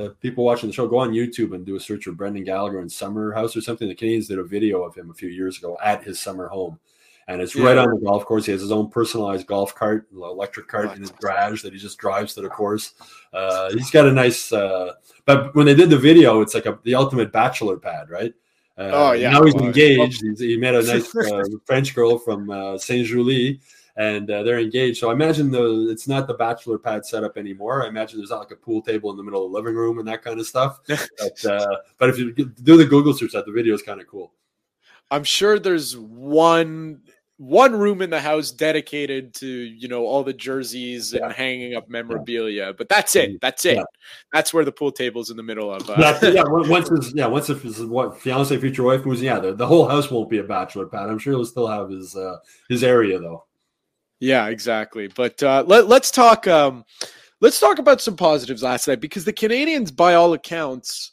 Uh, people watching the show, go on YouTube and do a search for Brendan Gallagher in Summer House or something. The Canadiens did a video of him a few years ago at his summer home, and it's yeah. right on the golf course. He has his own personalized golf cart, electric cart oh, in his garage that he just drives to the course. Uh, he's got a nice. Uh, but when they did the video, it's like a, the ultimate bachelor pad, right? Uh, oh yeah. Now he's engaged. He's, he met a nice uh, French girl from uh, Saint Julie, and uh, they're engaged. So I imagine the it's not the bachelor pad setup anymore. I imagine there's not like a pool table in the middle of the living room and that kind of stuff. but uh, but if you do the Google search, that the video is kind of cool. I'm sure there's one one room in the house dedicated to you know all the jerseys and hanging up memorabilia yeah. but that's it that's it. Yeah. that's where the pool table's in the middle of uh... yeah once it's yeah once if his what fiance future wife moves yeah the, the whole house won't be a bachelor pad. I'm sure he'll still have his uh his area though. Yeah exactly but uh let, let's talk um let's talk about some positives last night because the Canadiens by all accounts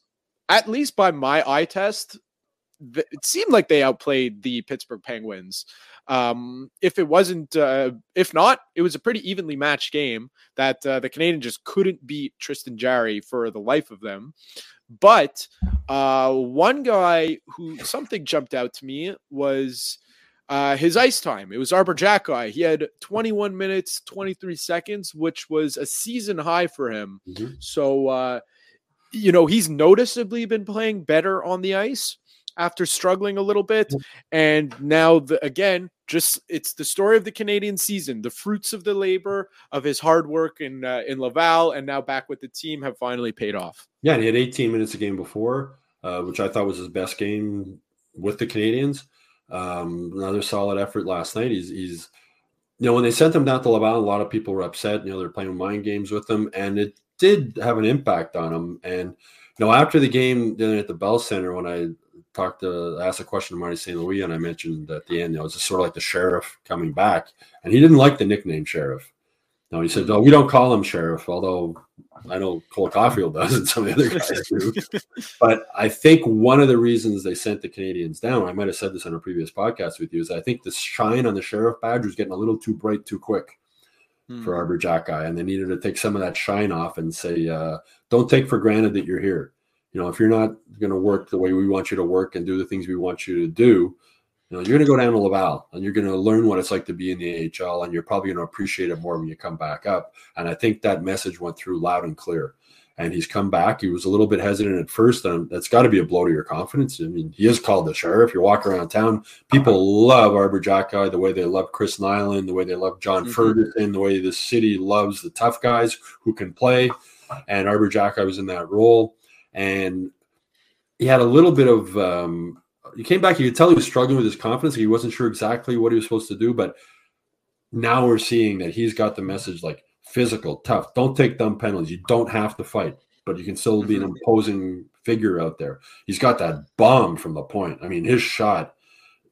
at least by my eye test it seemed like they outplayed the pittsburgh penguins um, if it wasn't, uh, if not, it was a pretty evenly matched game that uh, the Canadian just couldn't beat Tristan Jarry for the life of them. But uh, one guy who something jumped out to me was uh, his ice time. It was Arber Xhekaj. He had 21 minutes, 23 seconds, which was a season high for him. Mm-hmm. So, uh, you know, he's noticeably been playing better on the ice after struggling a little bit. And now, the, again, just it's the story of the Canadian season. The fruits of the labor of his hard work in uh, in Laval and now back with the team have finally paid off. Yeah, and he had 18 minutes a game before, uh, which I thought was his best game with the Canadiens. Um, another solid effort last night. He's he's you know when they sent him down to Laval, a lot of people were upset. You know they're playing mind games with him, and it did have an impact on him. And you know after the game, then at the Bell Center, when I talked to asked a question to Marty St. Louis, and I mentioned at the end, you know, it's sort of like the sheriff coming back, and he didn't like the nickname sheriff. No, he said, "No, we don't call him sheriff," although I know Cole Caufield does, and some of the other guys do. but I think one of the reasons they sent the Canadians down, I might have said this on a previous podcast with you, is I think the shine on the sheriff badge was getting a little too bright too quick hmm. for Arber Xhekaj, and they needed to take some of that shine off and say, uh, "Don't take for granted that you're here." You know, if you're not going to work the way we want you to work and do the things we want you to do, you know, you're going to go down to Laval and you're going to learn what it's like to be in the AHL, and you're probably going to appreciate it more when you come back up. And I think that message went through loud and clear. And he's come back. He was a little bit hesitant at first, and that's got to be a blow to your confidence. I mean, he is called the sheriff. You walk around town, people love Arber Xhekaj the way they love Chris Nilan, the way they love John mm-hmm. Ferguson, the way the city loves the tough guys who can play. And Arber Xhekaj was in that role and he had a little bit of um, he came back. You could tell he was struggling with his confidence. He wasn't sure exactly what he was supposed to do, but now we're seeing that he's got the message like physical, tough. Don't take dumb penalties. You don't have to fight, but you can still be an mm-hmm. imposing figure out there. He's got that bomb from the point. I mean, his shot,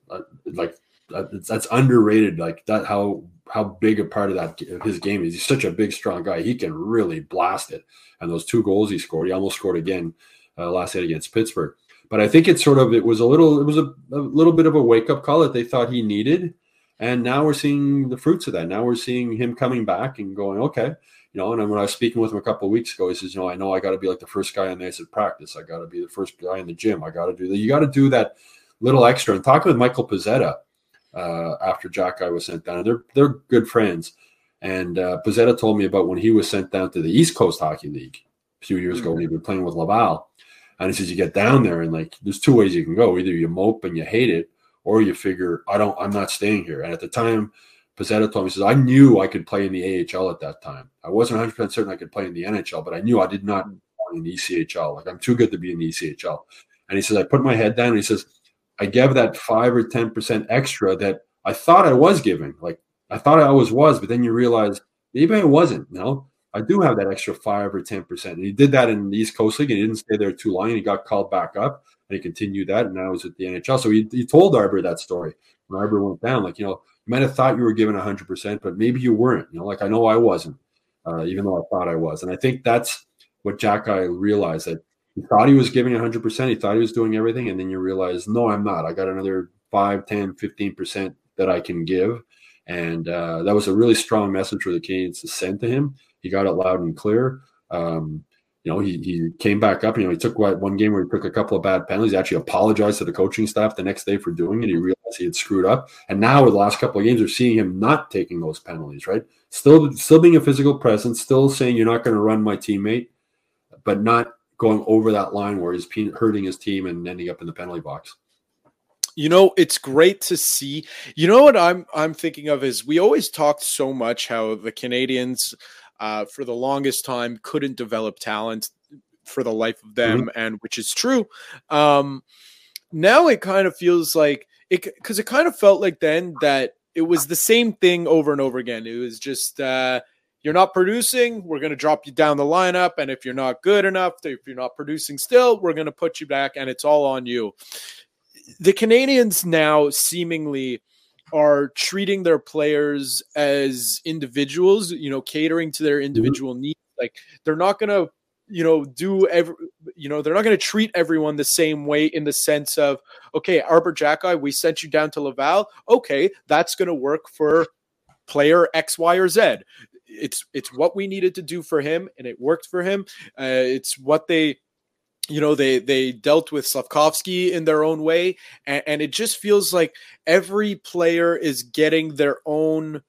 uh, like uh, that's underrated. Like that, how how big a part of that his game is. He's such a big, strong guy. He can really blast it. And those two goals he scored, he almost scored again uh, last night against Pittsburgh. But I think it's sort of it was a little it was a, a little bit of a wake up call that they thought he needed, and now we're seeing the fruits of that. Now we're seeing him coming back and going, okay, You know, and when I was speaking with him a couple of weeks ago, he says, you know, I know I got to be like the first guy on the ice at practice. I got to be the first guy in the gym. I got to do that. You got to do that little extra. And talking with Michael Pezzetta uh, after Xhekaj was sent down, they're they're good friends. And uh, told me about when he was sent down to the East Coast Hockey League a few years mm-hmm. ago when he'd been playing with Laval. And he says you get down there and like there's two ways you can go. Either you mope and you hate it, or you figure I don't I'm not staying here. And at the time Pezzetta told me, he says, I knew I could play in the AHL at that time. I wasn't 100% certain I could play in the NHL, but I knew I did not want in the ECHL. Like, I'm too good to be in the ECHL. And he says, I put my head down and he says, I gave that five or 10% extra that I thought I was giving. Like, I thought I always was, but then you realize maybe I wasn't. You know, I do have that extra five or 10%. And he did that in the East Coast League and he didn't stay there too long. And he got called back up and he continued that. And now he's at the NHL. So he, he told Arber that story when Arber went down. Like, you know, you might have thought you were given 100%, but maybe you weren't. You know, like I know I wasn't, uh, even though I thought I was. And I think that's what Xhekaj realized that he thought he was giving 100%. He thought he was doing everything. And then you realize, no, I'm not. I got another 5, 10, 15% that I can give. And uh, that was a really strong message for the Canadiens to send to him. He got it loud and clear. Um, you know, he, he came back up. You know, he took one game where he took a couple of bad penalties. He actually apologized to the coaching staff the next day for doing it. He realized he had screwed up. And now, with the last couple of games, we're seeing him not taking those penalties. Right, still, still being a physical presence, still saying you're not going to run my teammate, but not going over that line where he's hurting his team and ending up in the penalty box. You know, it's great to see. You know what I'm I'm thinking of is we always talked so much how the Canadiens uh, for the longest time couldn't develop talent for the life of them, mm-hmm. and which is true. Um, now it kind of feels like it because it kind of felt like then that it was the same thing over and over again. It was just uh, you're not producing, we're going to drop you down the lineup, and if you're not good enough, if you're not producing still, we're going to put you back, and it's all on you. The Canadiens now seemingly are treating their players as individuals, you know, catering to their mm-hmm. individual mm-hmm. needs. Like they're not going to, you know, do every, you know, they're not going to treat everyone the same way in the sense of, okay, Arber Xhekaj, we sent you down to Laval. Okay, that's going to work for player X, Y, or Z. It's it's what we needed to do for him, and it worked for him. Uh, it's what they you know they they dealt with Slafkovsky in their own way and, and, it just feels like every player is getting their own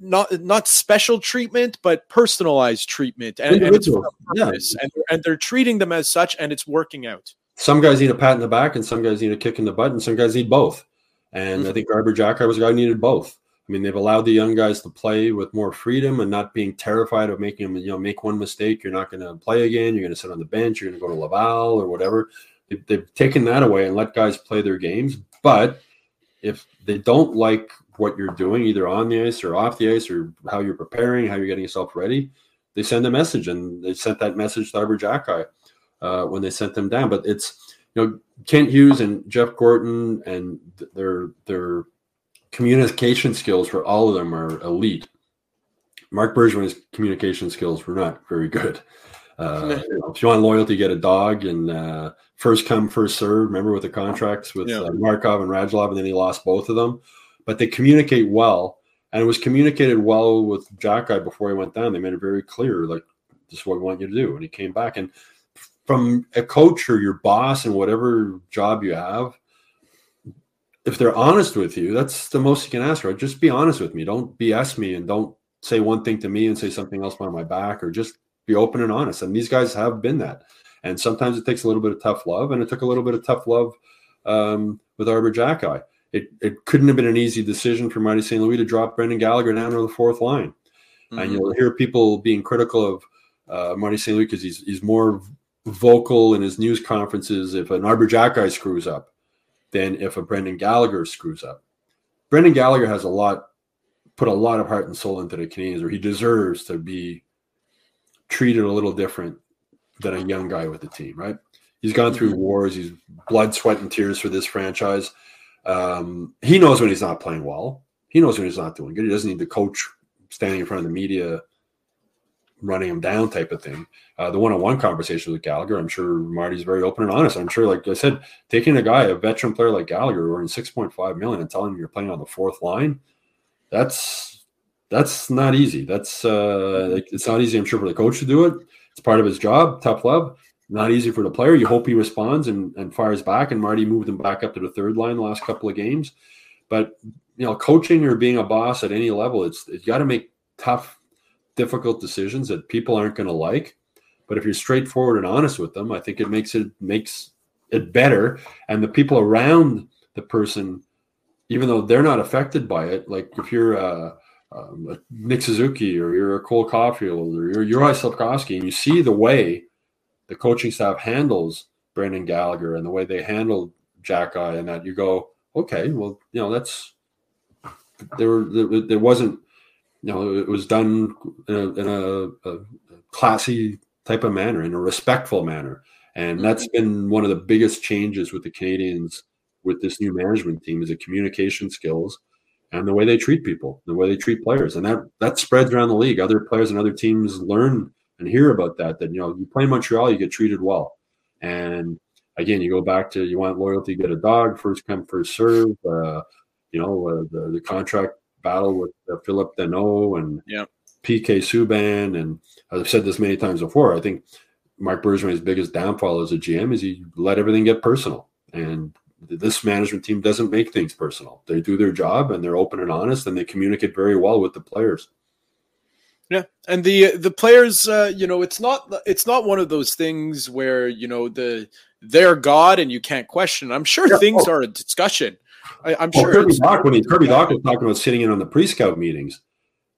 not not special treatment but personalized treatment and, and it's yeah. and, and they're treating them as such and it's working out some guys need a pat in the back and some guys need a kick in the butt and some guys need both and mm-hmm. I think Arber Xhekaj was a guy who needed both I mean, they've allowed the young guys to play with more freedom and not being terrified of making them, you know, make one mistake. You're not going to play again. You're going to sit on the bench. You're going to go to Laval or whatever. They've, they've taken that away and let guys play their games. But if they don't like what you're doing, either on the ice or off the ice, or how you're preparing, how you're getting yourself ready, they send a message, and they sent that message to Arber Xhekaj uh, when they sent them down. But it's you know Kent Hughes and Jeff Gorton and their their communication skills for all of them are elite. Marc Bergevin's communication skills were not very good. Uh, you know, if you want loyalty, get a dog and uh, first come, first serve. Remember with the contracts with yeah. uh, Markov and Radulov, and then he lost both of them. But they communicate well, and it was communicated well with Xhekaj before he went down. They made it very clear, like this is what we want you to do. And he came back, and from a coach or your boss and whatever job you have, if they're honest with you, that's the most you can ask for. Just be honest with me. Don't BS me and don't say one thing to me and say something else behind my back or just be open and honest. And these guys have been that. And sometimes it takes a little bit of tough love, and it took a little bit of tough love um, with Arber Xhekaj. It, it couldn't have been an easy decision for Marty St. Louis to drop Brendan Gallagher down to the fourth line. Mm-hmm. And you'll hear people being critical of uh, Marty St. Louis because he's, he's more vocal in his news conferences if an Arber Xhekaj screws up than if a Brendan Gallagher screws up. Brendan Gallagher has a lot, put a lot of heart and soul into the Canadiens, or he deserves to be treated a little different than a young guy with the team, right? He's gone through mm-hmm. wars, he's blood, sweat, and tears for this franchise. Um, he knows when he's not playing well. He knows when he's not doing good. He doesn't need the coach standing in front of the media running him down type of thing. Uh, the one-on-one conversation with Gallagher, I'm sure Marty's very open and honest. I'm sure, like I said, taking a guy, a veteran player like Gallagher, who earning 6.5 million, and telling him you're playing on the fourth line, that's that's not easy. That's uh, it's not easy. I'm sure for the coach to do it. It's part of his job. Tough love. Not easy for the player. You hope he responds and, and fires back. And Marty moved him back up to the third line the last couple of games. But you know, coaching or being a boss at any level, it's you got to make tough, difficult decisions that people aren't going to like. But if you're straightforward and honest with them, I think it makes it makes it better. And the people around the person, even though they're not affected by it, like if you're a, um, Nick Suzuki or you're a Cole Caufield or you're Juraj Slafkovsky, and you see the way the coaching staff handles Brendan Gallagher and the way they handle Xhekaj and that you go, okay, well, you know, that's there. There, there wasn't, you know, it was done in a, in a, a classy type of manner, in a respectful manner, and that's mm-hmm. been one of the biggest changes with the Canadiens with this new management team is the communication skills and the way they treat people, the way they treat players, and that that spreads around the league. Other players and other teams learn and hear about that. That you know, you play Montreal, you get treated well, and again, you go back to you want loyalty, get a dog, first come, first serve. Uh, you know, uh, the the contract battle with uh, Phillip Danault and yeah. PK Subban, and I've said this many times before. I think Marc Bergevin's biggest downfall as a GM is he let everything get personal, and this management team doesn't make things personal. They do their job and they're open and honest, and they communicate very well with the players. Yeah, and the the players, uh, you know, it's not it's not one of those things where you know the they're God and you can't question. I'm sure yeah, things oh. are a discussion. I, am well, sure Kirby Dach when he, Kirby Dach was talking about sitting in on the pre-scout meetings,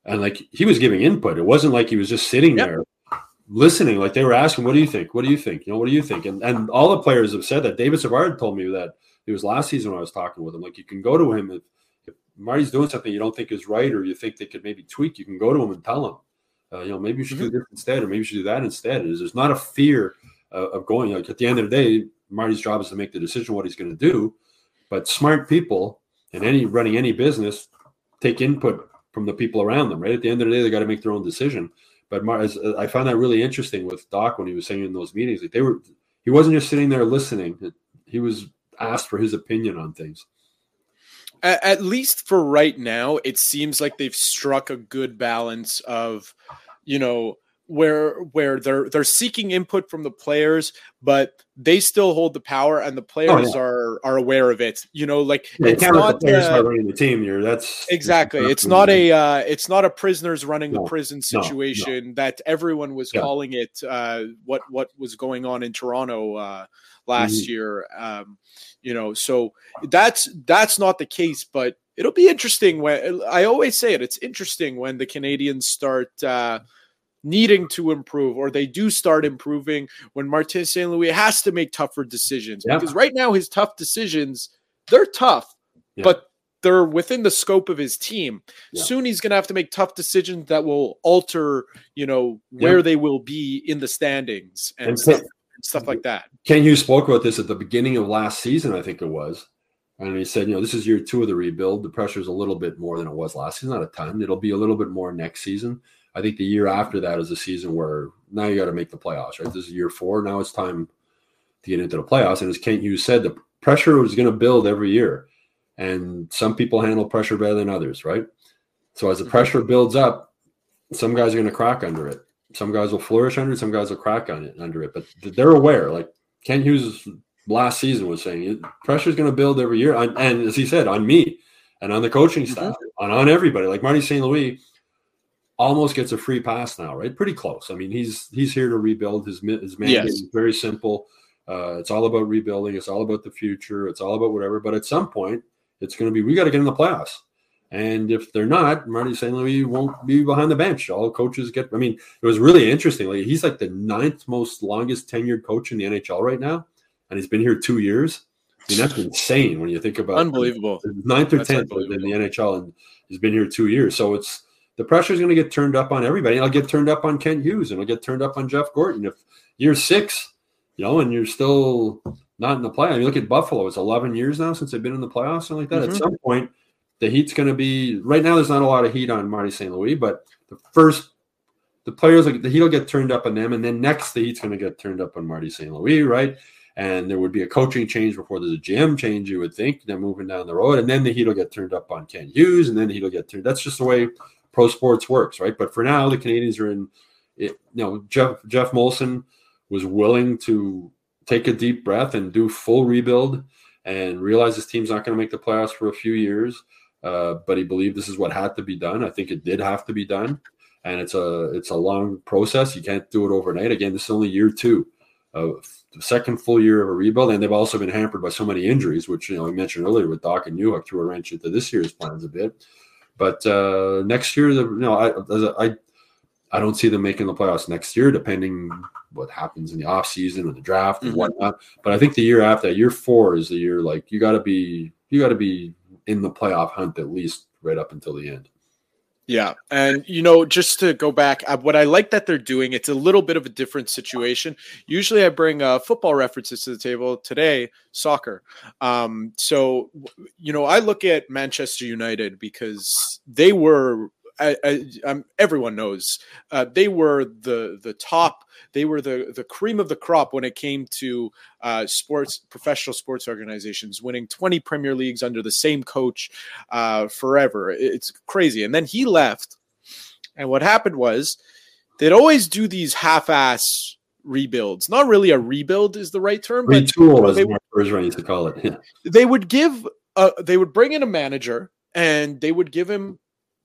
and like he was giving input. It wasn't like he was just sitting yeah. there listening. Like they were asking, "What do you think? What do you think? You know, what do you think?" And and all the players have said that. David Savard told me that it was last season when I was talking with him. Like you can go to him if, if Marty's doing something you don't think is right, or you think they could maybe tweak. You can go to him and tell him, uh, you know, maybe you should mm-hmm. do this instead, or maybe you should do that instead. Is There's not a fear uh, of going. Like at the end of the day, Marty's job is to make the decision what he's going to do. But smart people and any running any business take input from the people around them. Right at the end of the day, they got to make their own decision. But Mar- I found that really interesting with Dach when he was saying in those meetings, like they were, he wasn't just sitting there listening. He was asked for his opinion on things. At least for right now, it seems like they've struck a good balance of, you know, where where they're they're seeking input from the players, but they still hold the power, and the players oh, yeah. are are aware of it. You know, like yeah, it's not the players uh, running the team here. That's exactly. It's not a uh, it's not a prisoners running no, the prison situation no, no. that everyone was yeah. calling it. Uh, what what was going on in Toronto uh, last mm-hmm. year? Um, you know, so that's that's not the case, but it'll be interesting when I always say it. It's interesting when the Canadiens start uh, needing to improve or they do start improving when Martin St. Louis has to make tougher decisions. Yeah. Because right now his tough decisions, they're tough, yeah. but they're within the scope of his team. Yeah. Soon he's going to have to make tough decisions that will alter, you know, where they will be in the standings and, and stuff, stuff, like that. Kent Hughes spoke about this at the beginning of last season, I think it was. And he said, you know, this is year two of the rebuild. The pressure is a little bit more than it was last season, not a ton. It'll be a little bit more next season. I think the year after that is a season where now you got to make the playoffs, right? This is year four. Now it's time to get into the playoffs. And as Kent Hughes said, the pressure is going to build every year. And some people handle pressure better than others, right? So as the mm-hmm. pressure builds up, some guys are going to crack under it. Some guys will flourish under it. Some guys will crack on it under it. But they're aware. Like Kent Hughes last season was saying, pressure is going to build every year. And as he said, on me and on the coaching staff, mm-hmm. on, on everybody. Like Marty St. Louis almost gets a free pass now, right? Pretty close. I mean, he's he's here to rebuild. His his mandate yes. is very simple. Uh, it's all about rebuilding. It's all about the future. It's all about whatever. But at some point, it's going to be we got to get in the playoffs. And if they're not, Marty St. Louis won't be behind the bench. All coaches get. I mean, it was really interesting. Like he's like the ninth most longest tenured coach in the NHL right now, and he's been here two years. I mean, that's insane when you think about unbelievable ninth or tenth in the NHL, and he's been here two years. So it's the pressure is going to get turned up on everybody. It'll get turned up on Kent Hughes and it'll get turned up on Jeff Gorton. If you're six, you know, and you're still not in the play. I mean, look at Buffalo. It's 11 years now since they've been in the playoffs, something like that. Mm-hmm. At some point, the heat's going to be right now. There's not a lot of heat on Marty St. Louis, but the first, the players, the heat will get turned up on them, and then next, the heat's going to get turned up on Marty St. Louis, right? And there would be a coaching change before there's a GM change, you would think. They're moving down the road, and then the heat will get turned up on Kent Hughes, and then the heat will get turned. That's just the way pro sports works, right? But for now, the Canadiens are in. It, you know, Jeff Geoff Molson was willing to take a deep breath and do full rebuild and realize his team's not going to make the playoffs for a few years. Uh, but he believed this is what had to be done. I think it did have to be done, and it's a it's a long process. You can't do it overnight. Again, this is only year two, the second full year of a rebuild, and they've also been hampered by so many injuries, which you know I mentioned earlier with Dach and Newhook threw a wrench into this year's plans a bit. But uh, next year, the, you know, I, I I don't see them making the playoffs next year, depending what happens in the off season and the draft and mm-hmm. whatnot. But I think the year after, year four is the year like you got to be you got to be in the playoff hunt at least right up until the end. Yeah, and you know, just to go back, what I like that they're doing, it's a little bit of a different situation. Usually, I bring uh, football references to the table. Today, soccer. Um, so, you know, I look at Manchester United because they were I, I, um, everyone knows uh, they were the the top. They were the the cream of the crop when it came to uh, sports, professional sports organizations, winning 20 Premier Leagues under the same coach uh, forever. It's crazy. And then he left, and what happened was they'd always do these half-ass rebuilds. Not really a rebuild is the right term, retool as Bergevin used to call it. Yeah. They would give, uh, they would bring in a manager, and they would give him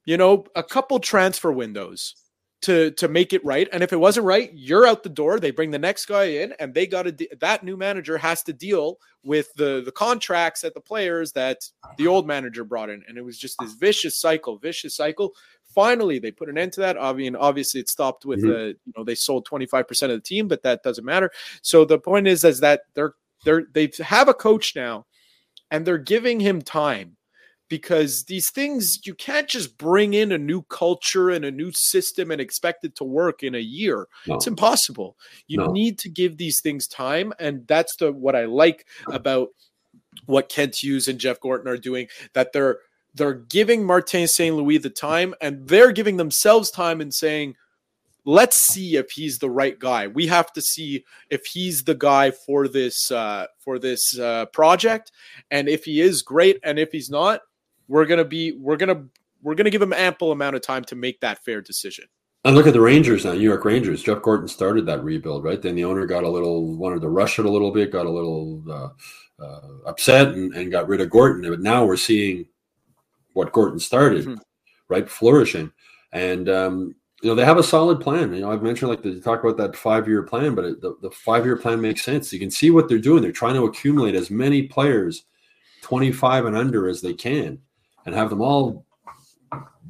you know, a couple transfer windows to to make it right. And if it wasn't right, you're out the door. They bring the next guy in, and they got to de- that new manager has to deal with the the contracts that the players that the old manager brought in, and it was just this vicious cycle, vicious cycle. Finally, they put an end to that. I mean, obviously, it stopped with mm-hmm. the you know they sold 25 percent of the team, but that doesn't matter. So the point is, is that they're they're they have a coach now, and they're giving him time because these things you can't just bring in a new culture and a new system and expect it to work in a year. No. It's impossible. You no. need to give these things time and that's the what I like about what Kent Hughes and Jeff Gorton are doing that they're they're giving Martin St. Louis the time and they're giving themselves time and saying let's see if he's the right guy. We have to see if he's the guy for this uh, for this uh, project, and if he is great, and if he's not, we're gonna be we're gonna we're gonna give him ample amount of time to make that fair decision. And look at the Rangers now, New York Rangers. Jeff Gorton started that rebuild, right? Then the owner got a little wanted to rush it a little bit, got a little uh, uh, upset, and, and, got rid of Gorton. But now we're seeing what Gorton started, mm-hmm. right, flourishing. And um, you know they have a solid plan. You know I've mentioned like the talk about that five year plan, but it, the, the five year plan makes sense. You can see what they're doing. They're trying to accumulate as many players, twenty five and under, as they can and have them all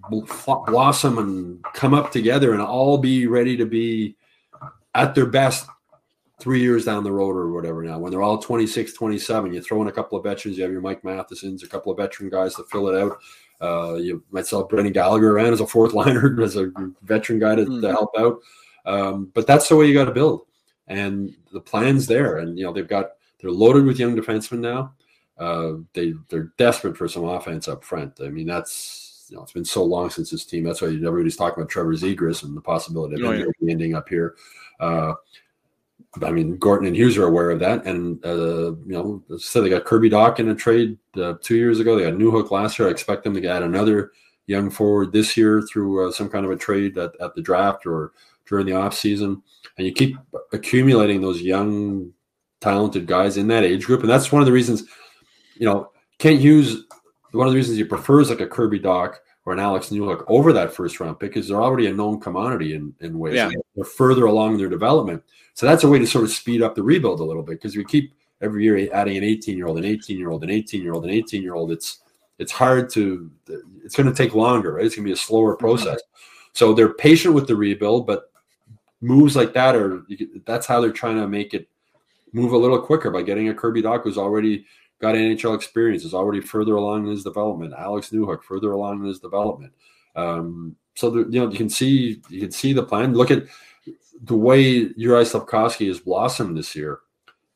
blossom and come up together and all be ready to be at their best three years down the road or whatever now. When they're all 26 27 you throw in a couple of veterans you have your mike mathesons a couple of veteran guys to fill it out. Uh, you might sell brendan gallagher around as a fourth liner as a veteran guy to, mm-hmm. to help out. Um, but that's the way you got to build. And the plan's there and you know they've got they're loaded with young defensemen now uh, they they're desperate for some offense up front. I mean, that's you know, it's been so long since this team. That's why everybody's talking about Trevor Zegras and the possibility of oh, yeah. ending up here. Uh, I mean, Gorton and Hughes are aware of that, and uh, you know, so they got Kirby Dach in a trade uh, two years ago. They got Newhook last year. I expect them to add another young forward this year through uh, some kind of a trade at, at the draft or during the off season. And you keep accumulating those young, talented guys in that age group, and that's one of the reasons you know, Kent Hughes, one of the reasons he prefers like a Kirby Dach or an Alex Newhook over that first round pick is they're already a known commodity in, in ways. Yeah. They're further along in their development. So that's a way to sort of speed up the rebuild a little bit because we keep every year adding an 18 year old, an 18 year old, an 18 year old, an 18 year old. It's it's hard to it's going to take longer, right? It's going to be a slower mm-hmm. process. Mm-hmm. So they're patient with the rebuild, but moves like that are that's how they're trying to make it move a little quicker by getting a Kirby Dach who's already got NHL experience, is already further along in his development. Alex Newhook further along in his development. Um, so the, you know you can see you can see the plan. Look at the way Juraj Slafkovsky has blossomed this year.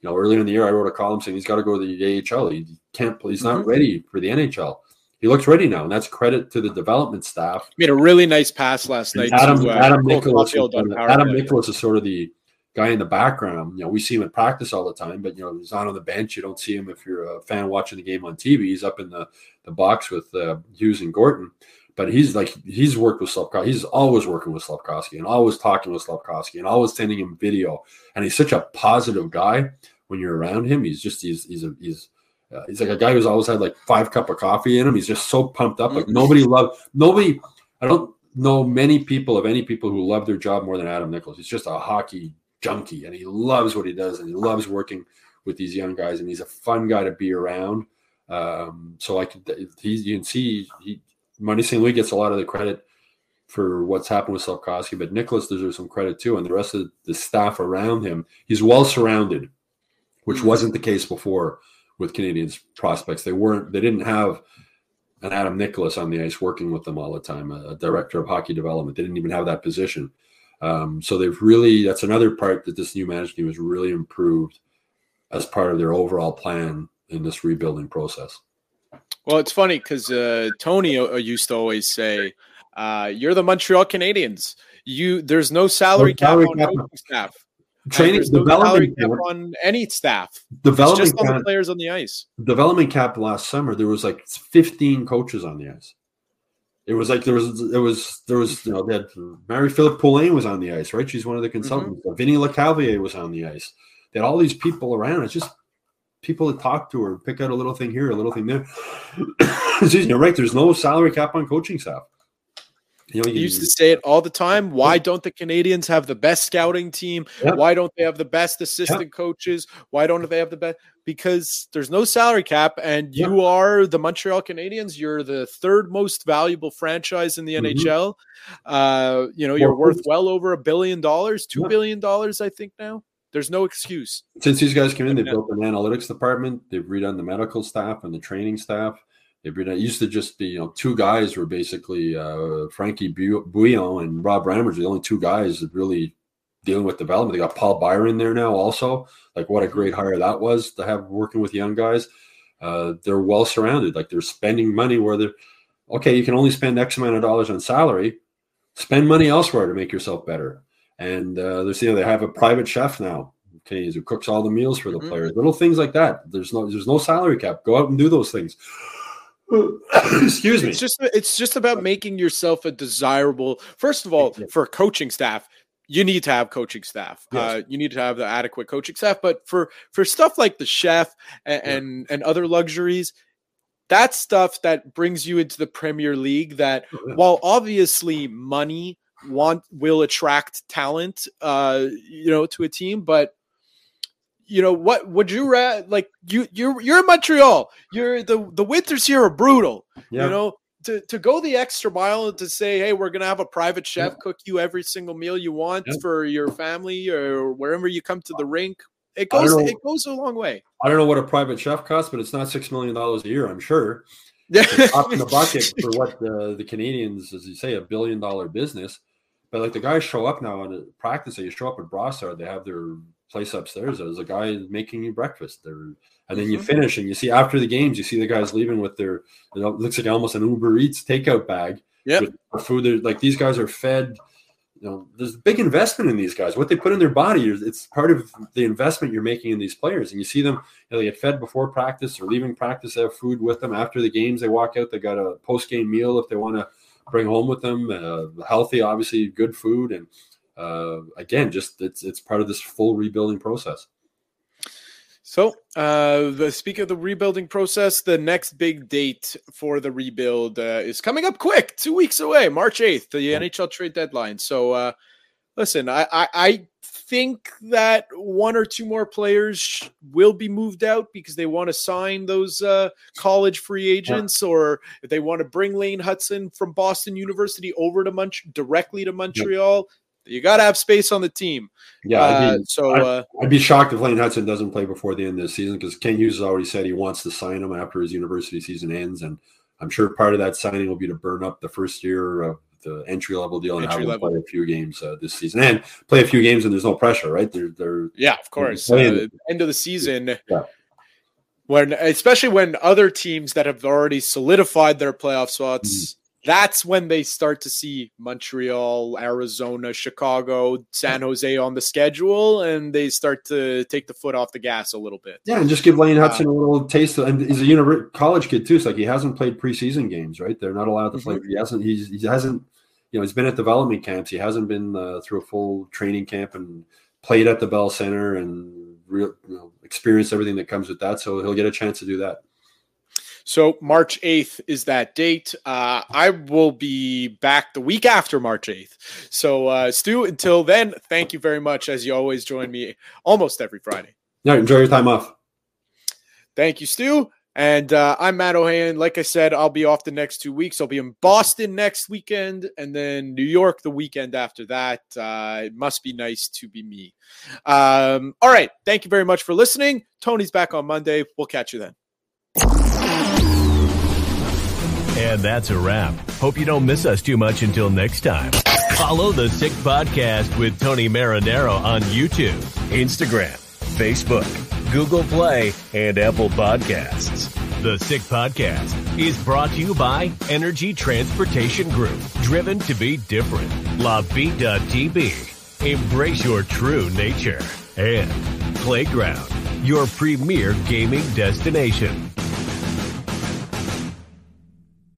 You know, earlier in the year, I wrote a column saying he's got to go to the AHL. He can't. He's not mm-hmm. ready for the NHL. He looks ready now, and that's credit to the development staff. Made a really nice pass last night. Adam, to, uh, Adam Nicholas. Adam Nicholas is sort of the guy in the background. You know, we see him at practice all the time, but you know, he's not on the bench. You don't see him if you're a fan watching the game on TV. He's up in the the box with uh, Hughes and Gorton. but he's like he's worked with Slafkovsky. He's always working with Slafkovsky and always talking with Slafkovsky and always sending him video. And he's such a positive guy when you're around him. He's just he's he's a, he's uh, he's like a guy who's always had like five cup of coffee in him. He's just so pumped up. Like Mm-hmm. nobody love nobody. I don't know many people of any people who love their job more than Adam Nicholas. He's just a hockey junkie and he loves what he does and he loves working with these young guys and he's a fun guy to be around. Um, so like he's you can see he Marty St. Louis gets a lot of the credit for what's happened with Slafkovsky, but Nicholas deserves some credit too, and the rest of the staff around him. He's well surrounded, which wasn't the case before with Canadiens prospects. They weren't. They didn't have an Adam Nicholas on the ice working with them all the time. A, director of hockey development. They didn't even have that position. Um, so they've really. That's another part that this new management team has really improved as part of their overall plan in this rebuilding process. Well, it's funny because uh, Tony uh, used to always say, uh, "You're the Montreal Canadiens. You there's no salary No cap salary on cap. coaching staff. Training there's no salary development cap on any staff. It's development just on the players on the ice. development camp last summer, there was like 15 coaches on the ice. It was like there was it was there was you know had Marie-Philip Poulin was on the ice, right? She's one of the mm-hmm. consultants. Uh, Vinny Lecavalier was on the ice. They had all these people around. It's just people to talk to or pick out a little thing here, a little thing there. Excuse me, you're right. There's no salary cap on coaching staff. You know, you, used to say it all the time. Why don't the Canadiens have the best scouting team? Yep. Why don't they have the best assistant coaches? Why don't they have the best? Because there's no salary cap, and you are the Montreal Canadiens. You're the third most valuable franchise in the Mhm. NHL. Uh, you know, you're worth well over a billion dollars, two Yeah. billion dollars, I think now. There's no excuse. since these guys came in, they've built an analytics department. They've redone the medical staff and the training staff. It used to just be you know two guys were basically uh, Frankie Bouillon and Rob Ramage, the only two guys that really dealing with development. They got Paul Byron there now also. Like what a great hire that was to have working with young guys. Uh, they're well surrounded. Like they're spending money where they're okay. You can only spend X amount of dollars on salary. Spend money elsewhere to make yourself better. And uh, there's you know they have a private chef now. Canadiens who cooks all the meals for the Mhm. players. Little things like that. There's no there's no salary cap. Go out and do those things. Excuse me. It's just it's just about making yourself a desirable. First of all, for coaching staff, you need to have coaching staff. Yes. Uh, you need to have the adequate coaching staff. But for for stuff like the chef and Yeah. and, and other luxuries, that's stuff that brings you into the Premier League. That Oh, yeah. while obviously money want will attract talent, uh, you know, to a team, but you know what would you ra- like you you're you're in Montreal you're the the winters here are brutal Yeah. you know to, to go the extra mile and to say hey we're gonna have a private chef cook you every single meal you want Yeah. for your family or wherever you come to the rink it goes it goes a long way I don't know what a private chef costs, but it's not six million dollars a year. I'm sure. yeah Up in the bucket for what the, the Canadiens, as you say, a billion dollar business. But like the guys show up now on a practice. You show up at Brossard, they have their place upstairs. There's a guy making you breakfast. They're, and then you Mhm. finish, and you see after the games, you see the guys leaving with their. It looks like almost an Uber Eats takeout bag. With food. They're, like these guys are fed. You know, there's big investment in these guys. What they put in their body is it's part of the investment you're making in these players. And you see them, you know, they get fed before practice or leaving practice. They have food with them after the games. They walk out. They got a post game meal if they want to bring home with them. Uh, healthy, obviously, good food, and uh, again, just it's it's part of this full rebuilding process. So, uh, the speak of the rebuilding process, the next big date for the rebuild uh, is coming up quick, two weeks away, March eighth, the NHL trade deadline. So, uh, listen, I, I I think that one or two more players sh- will be moved out because they want to sign those uh, college free agents, or if they want to bring Lane Hutson from Boston University over to Mont- directly to Montreal. You got to have space on the team. Yeah, Uh, I'd, be, so. I- Uh, I'd be shocked if Lane Hutson doesn't play before the end of the season because Kent Hughes has already said he wants to sign him after his university season ends, and I'm sure part of that signing will be to burn up the first year of the entry level deal and have Entry him level. play a few games uh, this season and play a few games and there's no pressure, right? They're they're Yeah, of course. Uh, end of the season, Yeah. when especially when other teams that have already solidified their playoff spots that's when they start to see Montreal, Arizona, Chicago, San Jose on the schedule, and they start to take the foot off the gas a little bit. Yeah, and just give Lane Hutson uh, a little taste. Of, and he's a college kid too. It's like he hasn't played preseason games, right? They're not allowed to play. Mm-hmm. He hasn't. He's, he hasn't. You know, he's been at development camps. He hasn't been uh, through a full training camp and played at the Bell Center and real, you know, experienced everything that comes with that. So he'll get a chance to do that. So March 8th is that date. Uh, I will be back the week after March 8th. So uh, Stu, until then, thank you very much as you always join me almost every Friday. Yeah, enjoy your time off. Thank you, Stu. And uh, I'm Matt Ohayon. Like I said, I'll be off the next two weeks. I'll be in Boston next weekend and then New York the weekend after that. Uh, it must be nice to be me. Um, all right. Thank you very much for listening. Tony's back on Monday. We'll catch you then. And that's a wrap. Hope you don't miss us too much until next time. Follow the Sick Podcast with Tony Marinaro on YouTube, Instagram, Facebook, Google Play, and Apple Podcasts. The Sick Podcast is brought to you by Energy Transportation Group, driven to be different. La Bitt à Tibi. Embrace your true nature. And Playground, your premier gaming destination.